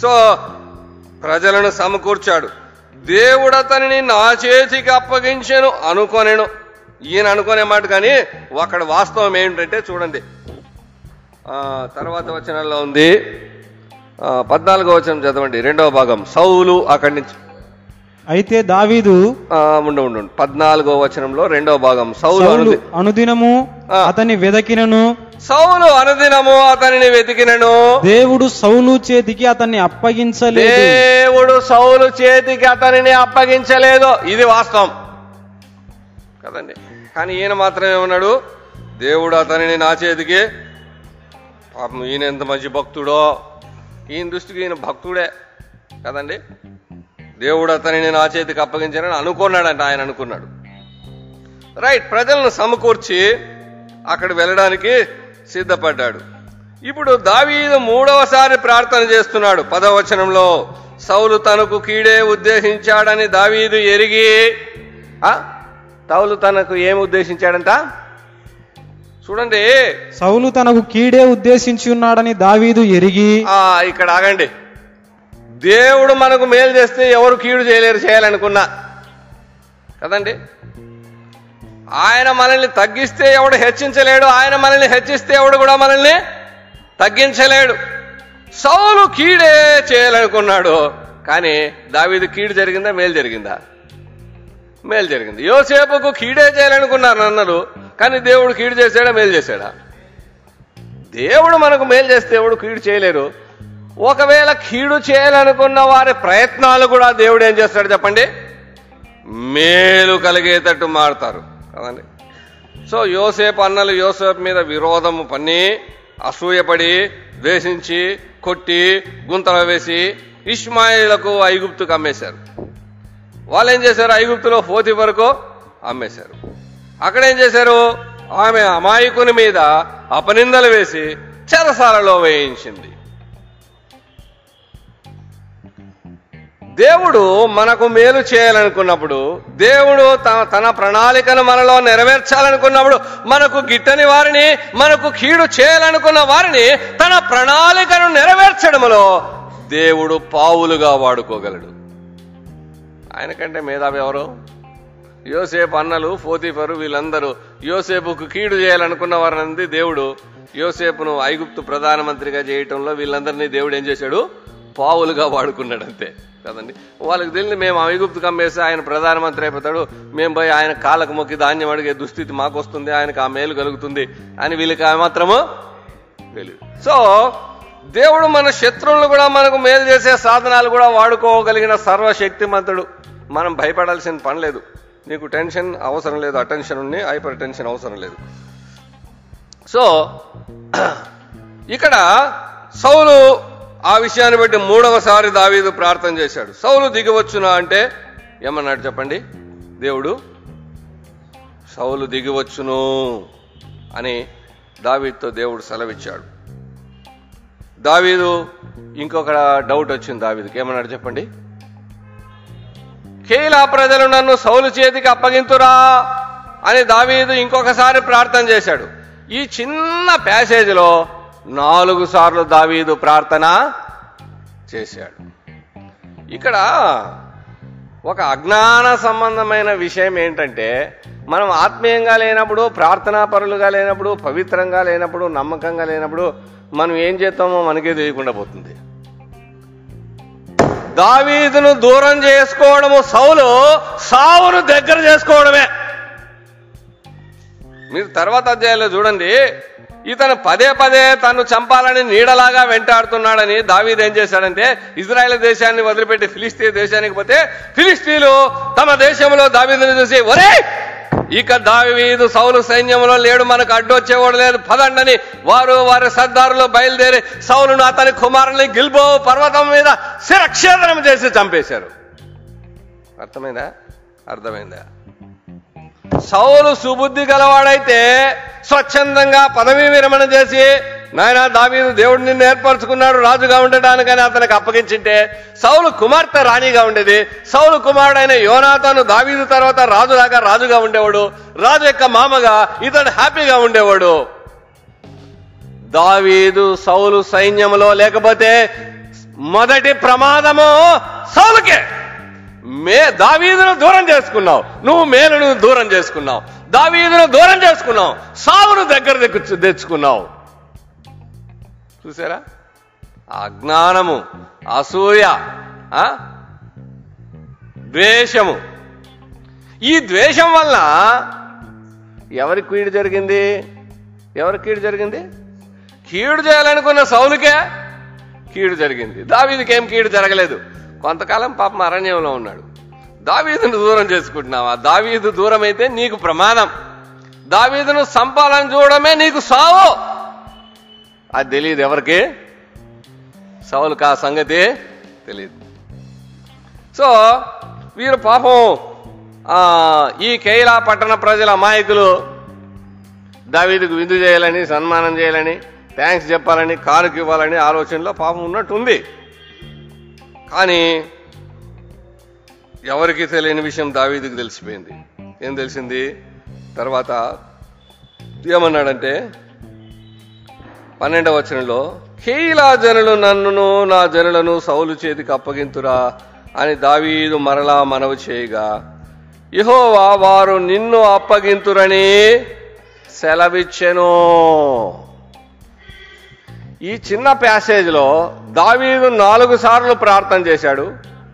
సో ప్రజలను సమకూర్చాడు. దేవుడు అతనిని నా చేతికి అప్పగించెను అనుకోనేను. ఈయన అనుకునే మాట కానీ అక్కడ వాస్తవం ఏంటంటే చూడండి. తర్వాత వచనంలో ఉంది. పద్నాలుగో వచనం చదవండి. రెండవ భాగం. సౌలు అక్కడి నుంచి అయితే దావీదు ఉండు ఉండు. పద్నాలుగో వచనంలో రెండవ భాగం. సౌలు సౌలు అనుది- అనుదినము. అతని వెదకినను. సౌలు అనుదినము అతనిని వెతికినను. దేవుడు సౌలు చేతికి అతన్ని అప్పగించలేదు. దేవుడు సౌలు చేతికి అతనిని అప్పగించలేదు. ఇది వాస్తవం. కదండి? కానీ ఈయన మాత్రం ఏమన్నాడు దేవుడు అతనిని నా చేతికి పాపం ఈయన ఎంత మంచి భక్తుడో ఈయన దృష్టికి ఈయన భక్తుడే కదండి? దేవుడు అతనిని నా చేతికి అప్పగించారని అనుకున్నాడంట ఆయన అనుకున్నాడు. రైట్ ప్రజలను సమకూర్చి అక్కడ వెళ్ళడానికి సిద్ధపడ్డాడు. ఇప్పుడు దావీదు మూడవసారి ప్రార్థన చేస్తున్నాడు. పదవచనంలో సౌలు తనకు కీడే ఉద్దేశించాడని దావీదు ఎరిగి తౌలు సౌలు తనకు ఏం ఉద్దేశించాడంట? చూడండి. సౌలు తనకు కీడే ఉద్దేశించి ఉన్నాడని దావీదు ఎరిగి ఆ ఇక్కడ ఆగండి. దేవుడు మనకు మేలు చేస్తే ఎవరు కీడు చేయలేరు చేయాలనుకున్నా. కదండి? ఆయన మనల్ని తగ్గిస్తే ఎవడు హెచ్చించలేడు ఆయన మనల్ని హెచ్చిస్తే ఎవడు కూడా మనల్ని తగ్గించలేడు. సౌలు కీడే చేయాలనుకున్నాడు కానీ దావీదు కీడు జరిగిందా మేలు జరిగిందా? మేలు జరిగింది. యోసేపుకు కీడే చేయాలనుకున్నారు అన్నారు కానీ దేవుడు కీడు చేశాడా మేలు చేశాడా? దేవుడు మనకు మేలు చేస్తే దేవుడు కీడు చేయలేరు ఒకవేళ కీడు చేయాలనుకున్న వారి ప్రయత్నాలు కూడా దేవుడు ఏం చేస్తాడు చెప్పండి? మేలు కలిగేటట్టు మారుతారు. కదండి? సో యోసేపు అన్నలు యోసేపు మీద విరోధము పన్ని అసూయపడి ద్వేషించి కొట్టి గుంతలో వేసి ఇష్మాయిలకు ఐగుప్తుకు అమ్మేశారు. వాళ్ళు ఏం చేశారు? ఐగుప్తులో పోతి వరకు అమ్మేశారు. అక్కడ ఏం చేశారు? ఆమె అమాయకుని మీద అపనిందలు వేసి చెరసాలలో వేయించింది. దేవుడు మనకు మేలు చేయాలనుకున్నప్పుడు దేవుడు తన తన ప్రణాళికను మనలో నెరవేర్చాలనుకున్నప్పుడు మనకు గిట్టని వారిని మనకు కీడు చేయాలనుకున్న వారిని తన ప్రణాళికను నెరవేర్చడంలో దేవుడు పావులుగా వాడుకోగలడు. ఆయనకంటే మేధావి ఎవరు? యోసేపు అన్నలు ఫోతీఫరు వీళ్ళందరూ. యోసేపుకు కీడు చేయాలనుకున్న వారినంది దేవుడు. యోసేపును ఐగుప్తు ప్రధానమంత్రిగా చేయటంలో వీళ్ళందరినీ దేవుడు ఏం చేశాడు? పావులుగా వాడుకున్నాడు అంతే కదండి? వాళ్ళకి తెలియదు మేము ఐగుప్తు కమ్మేసి ఆయన ప్రధానమంత్రి అయిపోతాడు. మేము పోయి ఆయన కాళ్ళకు మొక్కి ధాన్యం అడిగే దుస్థితి మాకు వస్తుంది ఆయనకు ఆ మేలు కలుగుతుంది అని వీళ్ళకి ఆ మాత్రము తెలియదు. సో దేవుడు మన శత్రువులను కూడా మనకు మేలు చేసే సాధనాలు కూడా వాడుకోగలిగిన సర్వశక్తిమంతుడు. మనం భయపడాల్సిన పని లేదు. నీకు టెన్షన్ అవసరం లేదు. అటెన్షన్ ఉంది హైపర్ టెన్షన్ అవసరం లేదు. సో ఇక్కడ సౌలు ఆ విషయాన్ని బట్టి మూడవసారి దావీదు ప్రార్థన చేశాడు. సౌలు దిగివచ్చునా అంటే ఏమన్నాడు చెప్పండి? దేవుడు సౌలు దిగివచ్చును అని దావీదుతో దేవుడు సెలవిచ్చాడు. దావీదు ఇంకొక డౌట్ వచ్చింది దావీదుకి. ఏమన్నాడు చెప్పండి? కేలా ప్రజలు నన్ను సౌలు చేతికి అప్పగింతురా అని దావీదు ఇంకొకసారి ప్రార్థన చేశాడు. ఈ చిన్న ప్యాసేజ్లో నాలుగు సార్లు దావీదు ప్రార్థన చేశాడు. ఇక్కడ ఒక అజ్ఞాన సంబంధమైన విషయం ఏంటంటే మనం ఆత్మీయంగా లేనప్పుడు ప్రార్థనా పరులుగా లేనప్పుడు పవిత్రంగా లేనప్పుడు నమ్మకంగా లేనప్పుడు మనం ఏం చేస్తామో మనకే తెలియకుండా పోతుంది. దావీదును దూరం చేసుకోవడము సౌలు సావును దగ్గర చేసుకోవడమే. మీరు తర్వాత అధ్యాయంలో చూడండి. ఇతను పదే పదే తను చంపాలని నీడలాగా వెంటాడుతున్నాడని దావీదు ఏం చేశాడంటే ఇజ్రాయెల్ దేశాన్ని వదిలిపెట్టి ఫిలిస్తీ దేశానికి పోతే ఫిలిస్తీన్లు తమ దేశంలో దావీదుని చూసి ఒరే ఇక దావీదు సౌలు సైన్యంలో లేడు మనకు అడ్డొచ్చేవాడు లేదు పదండని వారు వారి సర్దారులు బయలుదేరి సౌలును అతని కుమారుని గిల్బో పర్వతం మీద శిరక్షేదనం చేసి చంపేశారు. అర్థమైందా? అర్థమైందా? సౌలు సుబుద్ధి గలవాడైతే స్వచ్ఛందంగా పదవీ విరమణ చేసి నాయన దావీదు దేవుడు నిన్ను ఏర్పరచుకున్నాడు రాజుగా ఉండటానికని అతనికి అప్పగించింటే సౌలు కుమార్తె రాణిగా ఉండేది. సౌలు కుమారుడైన యోనాతను దావీదు తర్వాత రాజులాగా రాజుగా ఉండేవాడు. రాజు యొక్క మామగా ఇతడు హ్యాపీగా ఉండేవాడు. దావీదు సౌలు సైన్యంలో లేకపోతే మొదటి ప్రమాదము సౌలుకే. మే దావీదును దూరం చేసుకున్నావు. నువ్వు మేలును దూరం చేసుకున్నావు. దావీదును దూరం చేసుకున్నావు. సావును దగ్గర తెచ్చుకున్నావు. చూసారా? అజ్ఞానము అసూయ ద్వేషము. ఈ ద్వేషం వల్ల ఎవరికి కీడు జరిగింది? ఎవరి కీడు జరిగింది? కీడు చేయాలనుకున్న సౌలుకే కీడు జరిగింది. దావీదుకి ఏం కీడు జరగలేదు. కొంతకాలం పాపం అరణ్యంలో ఉన్నాడు. దావీదును దూరం చేసుకుంటున్నావా? దావీదు దూరం అయితే నీకు ప్రమాదం. దావీదును సంపాలని చూడడమే నీకు సావు. అది తెలియదు ఎవరికి? సౌలుకు ఆ సంగతి తెలియదు సో వీరు పాపం ఈ కేయిలా పట్టణ ప్రజల అమాయకులు దావీదుకు విందు చేయాలని సన్మానం చేయాలని థ్యాంక్స్ చెప్పాలని కానుక ఇవ్వాలని ఆలోచనలో పాపం ఉన్నట్టుంది. కానీ ఎవరికి తెలియని విషయం దావీదుకు తెలిసిపోయింది. ఏం తెలిసింది? తర్వాత ఏమన్నాడంటే పన్నెండవ వచనంలో కేయిలా జనులు నన్నును నా జనులను సౌలు చేతికి అప్పగింతురా అని దావీదు మరలా మనవి చేయగా ఇహోవా వారు నిన్ను అప్పగింతురని సెలవిచ్చెను. ఈ చిన్న ప్యాసేజ్లో దావీదు నాలుగు సార్లు ప్రార్థన చేశాడు.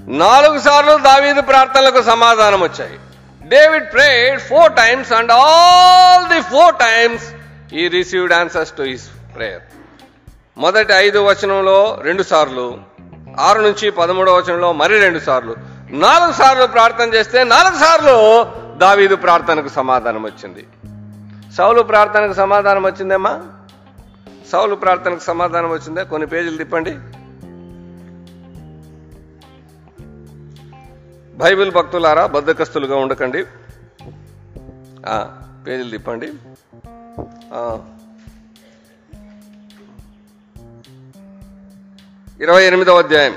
నాలుగు సార్లు దావీదు ప్రార్థనలకు సమాధానం వచ్చాయి. David prayed four times and all the four times he received answers to his prayer మొదటి ఐదు వచనంలో రెండు సార్లు ఆరు నుంచి పదమూడవ వచనంలో మరి రెండు సార్లు. నాలుగు సార్లు ప్రార్థన చేస్తే నాలుగు సార్లు దావీదు ప్రార్థనకు సమాధానం వచ్చింది. సౌలు ప్రార్థనకు సమాధానం వచ్చిందేమ్మా? సౌలు ప్రార్థనకు సమాధానం వచ్చిందా? కొన్ని పేజీలు తిప్పండి. బైబిల్ భక్తులారా బద్దకస్తులుగా ఉండకండి. పేజీలు తిప్పండి. ఇరవై ఎనిమిదవ అధ్యాయం.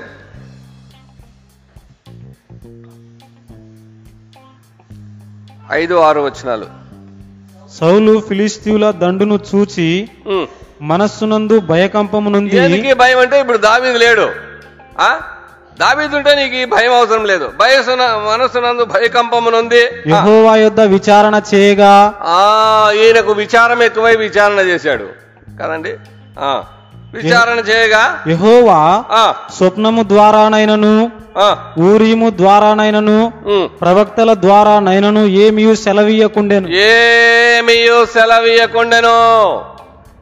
ఐదు ఆరు వచనాలు. సౌలు ఫిలిస్తీయుల దండును చూచి. మనస్సునందు భయకంపము నుండి దేనికి భయం అంటే ఇప్పుడు దావీదు లేడు. ఆ? దావీదు ఉంటే నీకు ఈ భయం అవసరం లేదు. భయసున మనసునందు భయకంపమునుంది. యెహోవా యొద్ద విచారణ చేయగా ఆ ఈయనకు విచారం ఎక్కువై విచారణ చేశాడు. కదండి? ఆ. విచారణ చేయగా యెహోవా ఆ. స్వప్నము ద్వారానైనను ఆ. ఊరీము ద్వారానైనను. ప్రవక్తల ద్వారానైనను ఏమియు సెలవీయకుండెను? ఏమియు సెలవీయకుండెను?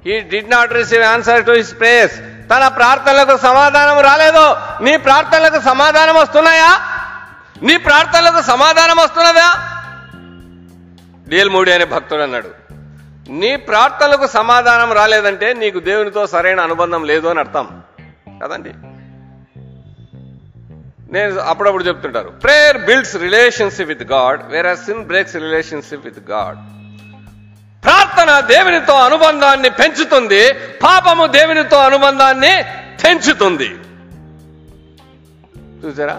He did not receive answer to his prays తన ప్రార్థనలకు సమాధానం రాలేదు? నీ ప్రార్థనలకు సమాధానం వస్తున్నాయా? నీ ప్రార్థనలకు సమాధానం వస్తున్నదా? డిఎల్ మూడి అనే భక్తుడు అన్నాడు. నీ ప్రార్థనలకు సమాధానం రాలేదంటే నీకు దేవునితో సరైన అనుబంధం లేదు అని అర్థం. కదండి? నేను అప్పుడప్పుడు చెప్తుంటారు. Prayer builds relationship with God where sin breaks relationship with God ప్రార్థన దేవునితో అనుబంధాన్ని పెంచుతుంది పాపము దేవునితో అనుబంధాన్ని పెంచుతుంది. చూసారా?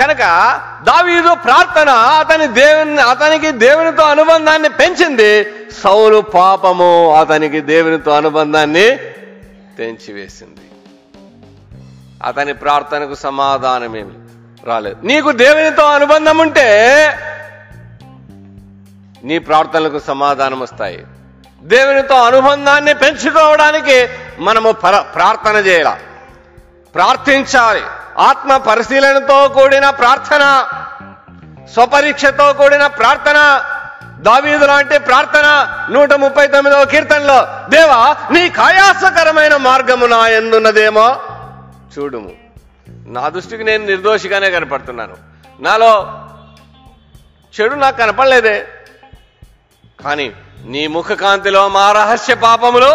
కనుక దావీదు ప్రార్థన అతని దేవుని అతనికి దేవునితో అనుబంధాన్ని పెంచింది సౌలు పాపము అతనికి దేవునితో అనుబంధాన్ని తెంచివేసింది అతని ప్రార్థనకు సమాధానమేమి రాలేదు. నీకు దేవునితో అనుబంధం ఉంటే నీ ప్రార్థనలకు సమాధానం వస్తాయి. దేవునితో అనుబంధాన్ని పెంచుకోవడానికి మనము పర- ప్రార్థన చేయాల. ప్రార్థించాలి. ఆత్మ పరిశీలనతో కూడిన ప్రార్థన స్వపరీక్షతో కూడిన ప్రార్థన దావీదు లాంటి ప్రార్థన నూట ముప్పై తొమ్మిదవ కీర్తనలో దేవా నీ కాయాసకరమైన మార్గము నా ఎందున్నదేమో చూడుము. నా దృష్టికి నేను నిర్దోషిగానే కనపడుతున్నాను. నాలో చెడు నాకు కనపడలేదే. కానీ నీ ముఖ కాంతిలో మా రహస్య పాపములు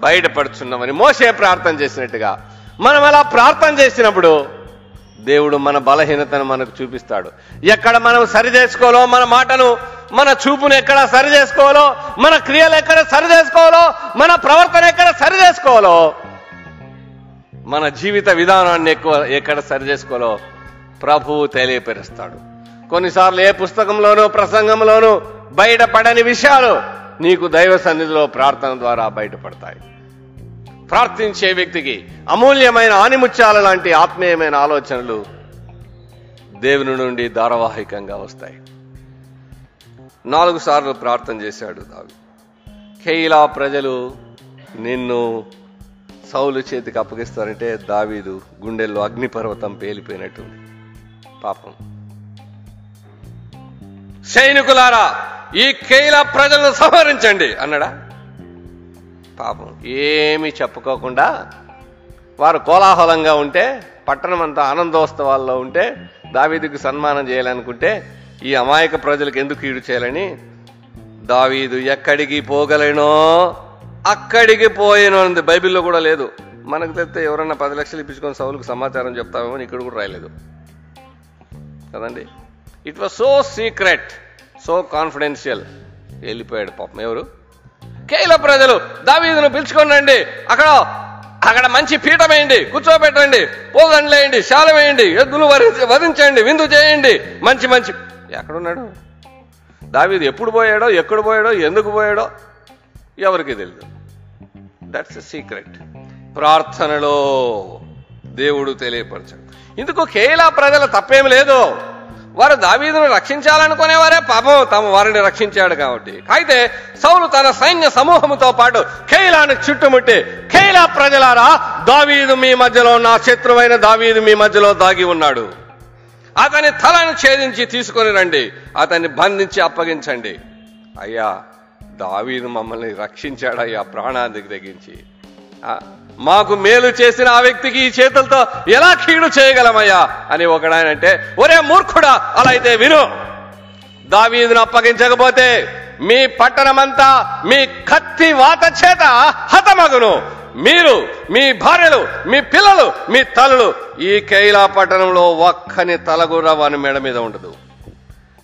బయటపడుచున్నామని మోసే ప్రార్థన చేసినట్టుగా. మనం అలా ప్రార్థన చేసినప్పుడు దేవుడు మన బలహీనతను మనకు చూపిస్తాడు. ఎక్కడ మనం సరి చేసుకోవాలో మన మాటను మన చూపును ఎక్కడ సరి చేసుకోవాలో మన క్రియలు ఎక్కడ సరి చేసుకోవాలో మన ప్రవర్తన ఎక్కడ సరి చేసుకోవాలో మన జీవిత విధానాన్ని ఎక్కువ ఎక్కడ సరి చేసుకోవాలో ప్రభువు తెలియపరుస్తాడు. కొన్నిసార్లు ఏ పుస్తకంలోనూ ప్రసంగంలోనూ బయటపడని విషయాలు నీకు దైవ సన్నిధిలో ప్రార్థన ద్వారా బయటపడతాయి. ప్రార్థించే వ్యక్తికి అమూల్యమైన ఆనిముత్యాల లాంటి ఆత్మీయమైన ఆలోచనలు దేవుని నుండి ధారావాహికంగా వస్తాయి. నాలుగు సార్లు ప్రార్థన చేశాడు దావి కేయిలా ప్రజలు నిన్ను సౌలు చేతికి అప్పగిస్తారంటే దావీదు గుండెల్లో అగ్నిపర్వతం పేలిపోయినట్టుంది. పాపం. సైనికులారా ఈ కేల ప్రజలను సంహరించండి అన్నాడా? పాపం ఏమీ చెప్పుకోకుండా వారు కోలాహలంగా ఉంటే పట్టణం అంతా ఆనందోత్సవాల్లో ఉంటే దావీదుకు సన్మానం చేయాలనుకుంటే ఈ అమాయక ప్రజలకు ఎందుకు ఈడు చేయాలని? దావీదు ఎక్కడికి పోగలేనో అక్కడికి పోయేనో అనేది బైబిల్లో కూడా లేదు. మనకు తెలిస్తే ఎవరన్నా పది లక్షలు ఇప్పించుకొని సౌలుకు సమాచారం చెప్తామేమో అని ఇక్కడ కూడా రాయలేదు. కదండి? It was so secret so confidential వెళ్ళిపోయాడు పాపం. ఎవరు? కేల ప్రజలు. దావీదును పిలుచుకోనండి అక్కడ అక్కడ మంచి పీఠం వేయండి. కూర్చోబెట్టండి. పోగండి వేయండి శాల వేయండి. ఎద్దులు వధించండి. విందు చేయండి. మంచి మంచి. ఎక్కడున్నాడు? దావీదు ఎప్పుడు పోయాడో ఎక్కడ పోయాడో ఎందుకు పోయాడో ఎవరికి తెలియదు దట్స్ సీక్రెట్ ప్రార్థనలో దేవుడు తెలియపరచాడు. ఇందుకు కేలా ప్రజల తప్పేం లేదు. వారు దావీదును రక్షించాలనుకునేవారే పాపం తమ వారిని రక్షించాడు కాబట్టి. అయితే సౌలు తన సైన్య సమూహముతో పాటు ఖైలాను చుట్టుముట్టి ఖైలా ప్రజలారా దావీదు మీ మధ్యలో నా శత్రువైన దావీదు మీ మధ్యలో దాగి ఉన్నాడు. అతని తలను ఛేదించి తీసుకొని రండి అతన్ని బంధించి అప్పగించండి. అయ్యా దావీదు మమ్మల్ని రక్షించాడయ్యా ప్రాణానికి తెగించి. మాకు మేలు చేసిన ఆ వ్యక్తికి ఈ చేతులతో ఎలా కీడు చేయగలమయ్యా అని ఒకడాయన అంటే ఒరే మూర్ఖుడా అలా అయితే విను. దావీదును అప్పగించకపోతే మీ పట్టణమంతా మీ కత్తి వాత చేత హతమగును. మీరు మీ భార్యలు మీ పిల్లలు మీ తలలు ఈ కైలా పట్టణంలో ఒక్కని తలగురవని మెడ మీద ఉండదు.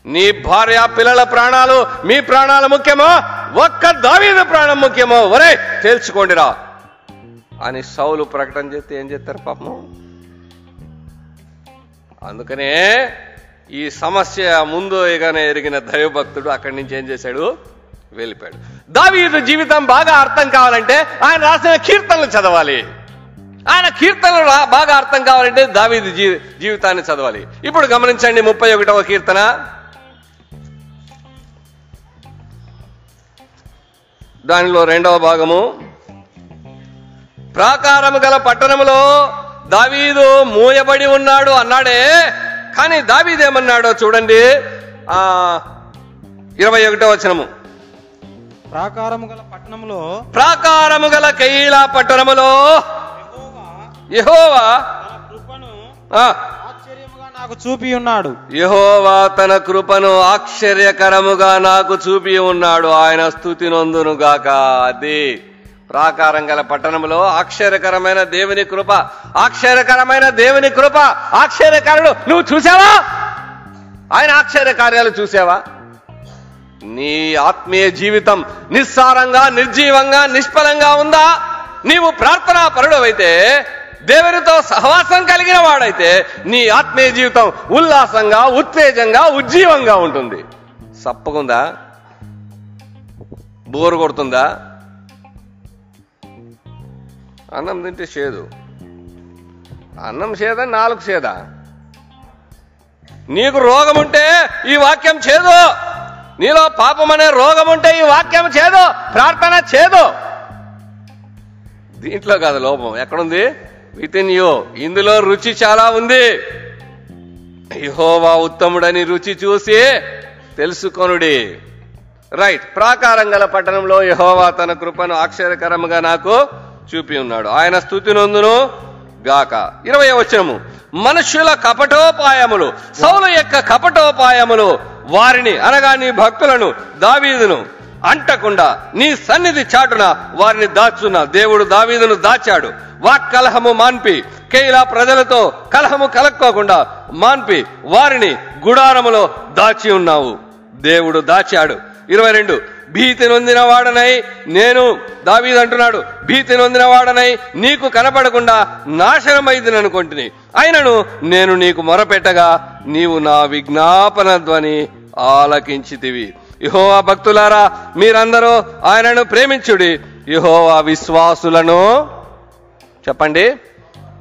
నీ భార్య పిల్లల ప్రాణాలు మీ ప్రాణాలు ముఖ్యమో ఒక్క దావీదు ప్రాణం ముఖ్యమో. ఒరే తేల్చుకోండిరా. అని సౌలు ప్రకటన చేస్తే ఏం చేస్తారు పాపం? అందుకనే ఈ సమస్య ముందు ఇగానే ఎరిగిన దైవభక్తుడు అక్కడి నుంచి ఏం చేశాడు? వెళ్ళిపోయాడు. దావీదు జీవితం బాగా అర్థం కావాలంటే ఆయన రాసిన కీర్తనలు చదవాలి. ఆయన కీర్తనలు బాగా అర్థం కావాలంటే దావీదు జీ జీవితాన్ని చదవాలి. ఇప్పుడు గమనించండి ముప్పై ఒకటవ కీర్తన. దానిలో రెండవ భాగము. ప్రాకారము గల పట్టణములో దావీదు మూయబడి ఉన్నాడు అన్నాడే. కానీ దావీదేమన్నాడో చూడండి. ఆ ఇరవై ఒకటో వచనము. ప్రాకారము గల పట్టణంలో ప్రాకారము గల కైలా పట్టణములో యెహోవా నాకు చూపి ఉన్నాడు. యెహోవా తన కృపను ఆశ్చర్యకరముగా నాకు చూపి ఉన్నాడు. ఆయన స్థుతి నొందునుగాక. అది ప్రాకారం గల పట్టణంలో ఆశ్చర్యకరమైన దేవుని కృప ఆశ్చర్యకరమైన దేవుని కృప ఆశ్చర్యకరుడు. నువ్వు చూసావా? ఆయన ఆశ్చర్య కార్యాలు చూసావా? నీ ఆత్మీయ జీవితం నిస్సారంగా నిర్జీవంగా నిష్ఫలంగా ఉందా? నీవు ప్రార్థనా పరుడవైతే దేవునితో సహవాసం కలిగిన వాడైతే నీ ఆత్మీయ జీవితం ఉల్లాసంగా ఉత్తేజంగా ఉజ్జీవంగా ఉంటుంది. సప్పకుందా? బోరు కొడుతుందా? అన్నం తింటే చేదు. అన్నం చేదా నాలుగు చేదా? నీకు రోగం ఉంటే ఈ వాక్యం చేదు. నీలో పాపం అనే రోగం ఉంటే ఈ వాక్యం చేదు. ప్రార్థన చేదు. దీంట్లో కాదు లోపం. ఎక్కడుంది? విత్ ఇన్ యూ ఇందులో రుచి చాలా ఉంది. యహోవా ఉత్తముడని రుచి చూసి తెలుసుకొనుడి. రైట్ ప్రాకారం గల పట్టణంలో యహోవా తన కృపను ఆశ్చర్యకరముగా నాకు చూపి ఉన్నాడు. ఆయన స్థుతి నందును గాక. ఇరవై వచనము. మనుష్యుల కపటోపాయములు సౌలు యొక్క కపటోపాయములు వారిని అనగా నీ భక్తులను దావీదును అంటకుండా నీ సన్నిధి చాటున వారిని దాచున్న దేవుడు దావీదును దాచాడు. వాక్ కలహము మాన్పి కేలా ప్రజలతో కలహము కలక్కోకుండా మాన్పి వారిని గుడారములో దాచి ఉన్నావు. దేవుడు దాచాడు. ఇరవై రెండు. భీతి నొందిన వాడనై నేను దావీదు అంటున్నాడు భీతి నొందిన వాడనై నీకు కనపడకుండా నాశనమైంది అనుకుంటుని. అయినను నేను నీకు మొరపెట్టగా నీవు నా విజ్ఞాపన ధ్వని ఆలకించితివి. యహోవా భక్తులారా మీరందరూ ఆయనను ప్రేమించుడి. యహోవా విశ్వాసులను చెప్పండి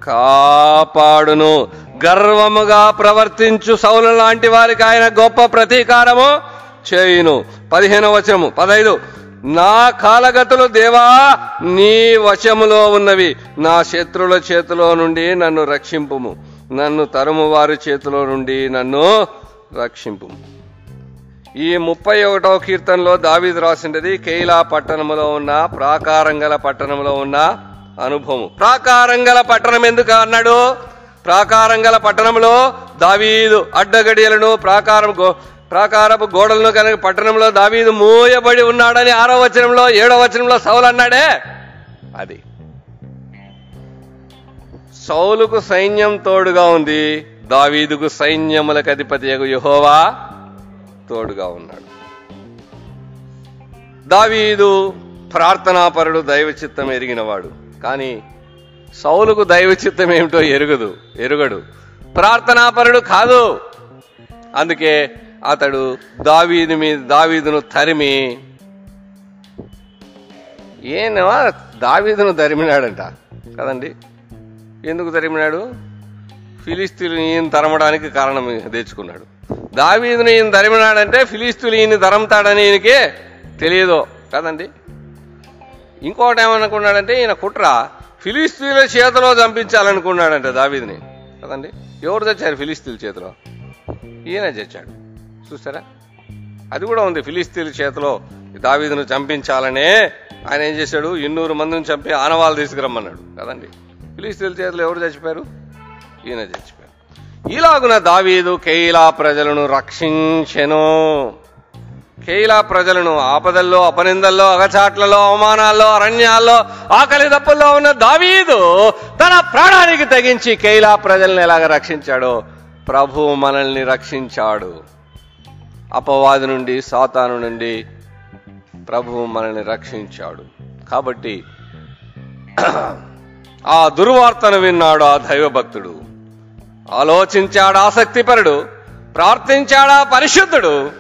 కాపాడును. గర్వముగా ప్రవర్తించు సౌలు లాంటి వారికి ఆయన గొప్ప ప్రతీకారము. చేయును. పదిహేను వచనము. పదైదు. నా కాలగతులు దేవా నీ వశములో ఉన్నవి. నా శత్రుల చేతిలో నుండి నన్ను రక్షింపుము. నన్ను తరుము వారి చేతిలో నుండి నన్ను రక్షింపుము. ఈ ముప్పై ఒకటవ కీర్తనలో దావీద్ రాసిండది కేలా పట్టణములో ఉన్న ప్రాకారంగల పట్టణంలో ఉన్న అనుభవం ప్రాకారంగల పట్టణం ఎందుకు అన్నాడు? ప్రాకారంగల పట్టణంలో దావీదు అడ్డగడియలను ప్రాకారం ప్రాకారపు గోడలను కనుక పట్టణంలో దావీదు మూయబడి ఉన్నాడని ఆరో వచనంలో ఏడో వచనంలో సౌలు అన్నాడే? అది. సౌలుకు సైన్యం తోడుగా ఉంది దావీదుకు సైన్యములకు అధిపతి యహోవా తోడుగా ఉన్నాడు. దావీదు ప్రార్థనాపరుడు దైవ చిత్తం ఎరిగినవాడు. కానీ సౌలుకు దైవ చిత్తం ఏమిటో ఎరుగదు ఎరుగడు. ప్రార్థనాపరుడు కాదు. అందుకే అతడు దావీదు మీద దావీదును తరిమి ఏనవా దావీదును తరిమినాడంట. కదండి? ఎందుకు తరిమినాడు? ఫిలిస్తీన్లు ఈయన తరమడానికి కారణం తెచ్చుకున్నాడు. దావీదును ఈయన తరిమినాడంటే ఫిలిస్తీన్లు ఈయన తరమతాడని ఈయనకి తెలియదు. కదండి? ఇంకోటి ఏమనుకున్నాడంటే ఈయన కుట్ర ఫిలిస్తీన్ల చేతిలో చంపించాలనుకున్నాడంట దావీదిని. కదండి? ఎవరు తెచ్చారు ఫిలిస్తీన్ల చేతిలో? ఈయన తెచ్చాడు. చూసారా? అది కూడా ఉంది. ఫిలిస్తీన్ చేతిలో దావీదును చంపించాలనే ఆయన ఏం చేశాడు? ఇన్నూరు మందిని చంపి ఆనవాళ్ళు తీసుకురమ్మన్నాడు. కదండి? ఫిలిస్తీన్ చేతిలో ఎవరు చచ్చిపోయారు? ఈయన చచ్చిపోయారు ఇలాగున దావీదు కేయిలా ప్రజలను రక్షించెను. కేయిలా ప్రజలను ఆపదల్లో అపనిందల్లో అగచాట్లలో అవమానాల్లో అరణ్యాల్లో ఆకలి దప్పుల్లో ఉన్న దావీదు తన ప్రాణానికి తెగించి కేయిలా ప్రజల్ని ఎలాగ రక్షించాడో? ప్రభు మనల్ని రక్షించాడు. అపవాది నుండి సాతాను నుండి ప్రభు మనల్ని రక్షించాడు. కాబట్టి ఆ దుర్వార్తను విన్నాడు ఆ దైవభక్తుడు. ఆలోచించాడా ఆసక్తిపరుడు ప్రార్థించాడా పరిశుద్ధుడు.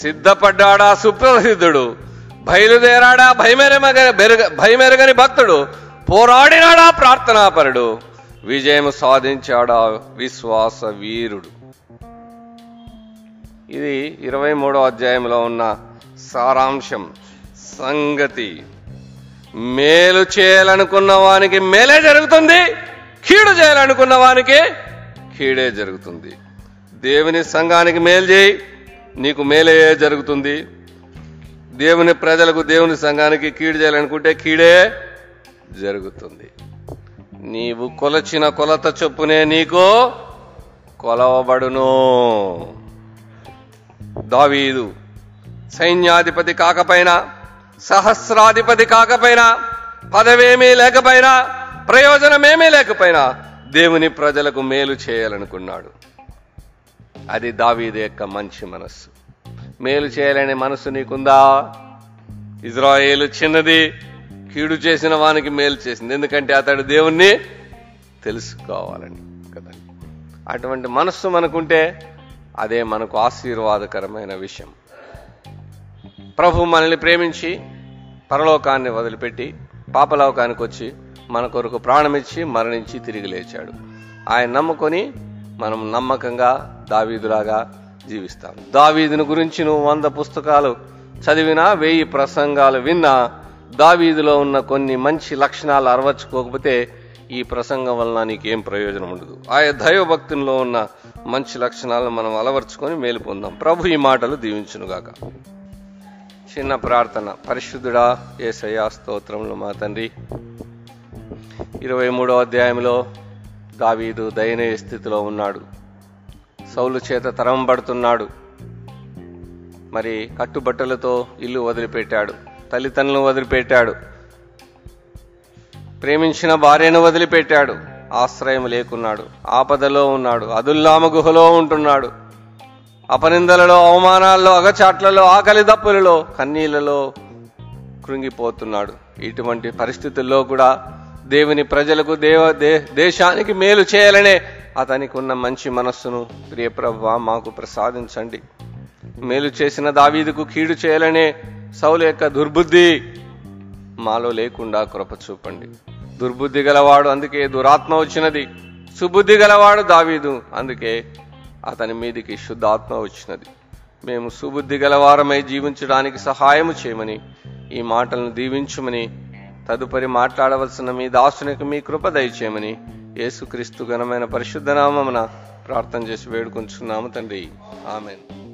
సిద్ధపడ్డాడా సుప్రసిద్ధుడు. బయలుదేరాడా భయమెరగని భయమెరగని భక్తుడు. పోరాడినాడా ప్రార్థనాపరుడు. విజయం సాధించాడా విశ్వాస వీరుడు. ఇది ఇరవై మూడో అధ్యాయంలో ఉన్న సారాంశం. సంగతి. మేలు చేయాలనుకున్న వానికి మేలే జరుగుతుంది కీడు చేయాలనుకున్న వానికి కీడే జరుగుతుంది. దేవుని సంఘానికి మేలు చేయి నీకు మేలే జరుగుతుంది. దేవుని ప్రజలకు దేవుని సంఘానికి కీడు చేయాలనుకుంటే కీడే జరుగుతుంది. నీవు కొలచిన కొలత చొప్పునే నీకు కొలవబడును. దావీదు సైన్యాధిపతి కాకపోయినా సహస్రాధిపతి కాకపోయినా పదవేమీ లేకపోయినా ప్రయోజనమేమీ లేకపోయినా దేవుని ప్రజలకు మేలు చేయాలనుకున్నాడు. అది దావీదు యొక్క మంచి మనస్సు. మేలు చేయాలనే మనస్సు నీకుందా? ఇజ్రాయేలు చిన్నది కీడు చేసిన వానికి మేలు చేసింది. ఎందుకంటే అతడు దేవుణ్ణి తెలుసుకోవాలని కదా. అటువంటి మనస్సు మనకుంటే అదే మనకు ఆశీర్వాదకరమైన విషయం. ప్రభు మనల్ని ప్రేమించి పరలోకాన్ని వదిలిపెట్టి పాపలోకానికి వచ్చి మన కొరకు ప్రాణమిచ్చి మరణించి తిరిగి లేచాడు. ఆయన నమ్ముకొని మనం నమ్మకంగా దావీదులాగా జీవిస్తాం. దావీదుని గురించి నువ్వు వంద పుస్తకాలు చదివినా వెయ్యి ప్రసంగాలు విన్నా దావీదులో ఉన్న కొన్ని మంచి లక్షణాలు అరవర్చుకోకపోతే ఈ ప్రసంగం వలన నీకేం ప్రయోజనం ఉండదు. ఆయా దైవభక్తుల్లో ఉన్న మంచి లక్షణాలను మనం అలవర్చుకొని మేలు పొందాం. ప్రభు ఈ మాటలు దీవించునుగాక. చిన్న ప్రార్థన. పరిశుద్ధుడా ఏసయ్యా స్తోత్రంలో మా తండ్రి. ఇరవై మూడో అధ్యాయంలో దావీదు దయనీయ స్థితిలో ఉన్నాడు. సౌలు చేత తరమబడుతున్నాడు మరి కట్టుబట్టలతో ఇల్లు వదిలిపెట్టాడు. తల్లిదండ్రులను వదిలిపెట్టాడు. ప్రేమించిన భార్యను వదిలిపెట్టాడు. ఆశ్రయం లేకున్నాడు. ఆపదలో ఉన్నాడు. అదుల్లామ గుహలో ఉంటున్నాడు. అపనిందలలో అవమానాల్లో అగచాట్లలో ఆకలి దప్పులలో కన్నీళ్ళలో కృంగిపోతున్నాడు. ఇటువంటి పరిస్థితుల్లో కూడా దేవుని ప్రజలకు దేవ దే- దేశానికి మేలు చేయాలనే అతనికి ఉన్న మంచి మనస్సును ప్రియప్రభ మాకు ప్రసాదించండి. మేలు చేసిన దావీదుకు కీడు చేయాలనే సౌలు యొక్క దుర్బుద్ధి మాలో లేకుండా కృప చూపండి. దుర్బుద్ధి గలవాడు అందుకే దురాత్మ వచ్చినది. సుబుద్ధి గలవాడు దావీదు అందుకే అతని మీదికి శుద్ధాత్మ వచ్చినది. మేము సుబుద్ధి గలవారమై జీవించడానికి సహాయము చేయమని ఈ మాటలను దీవించుమని తదుపరి మాట్లాడవలసిన మీ దాసునికి మీ కృప దయచేయమని యేసుక్రీస్తు ఘనమైన పరిశుద్ధ నామమున ప్రార్థన చేసి వేడుకొంచున్నాము తండ్రి. ఆమెను.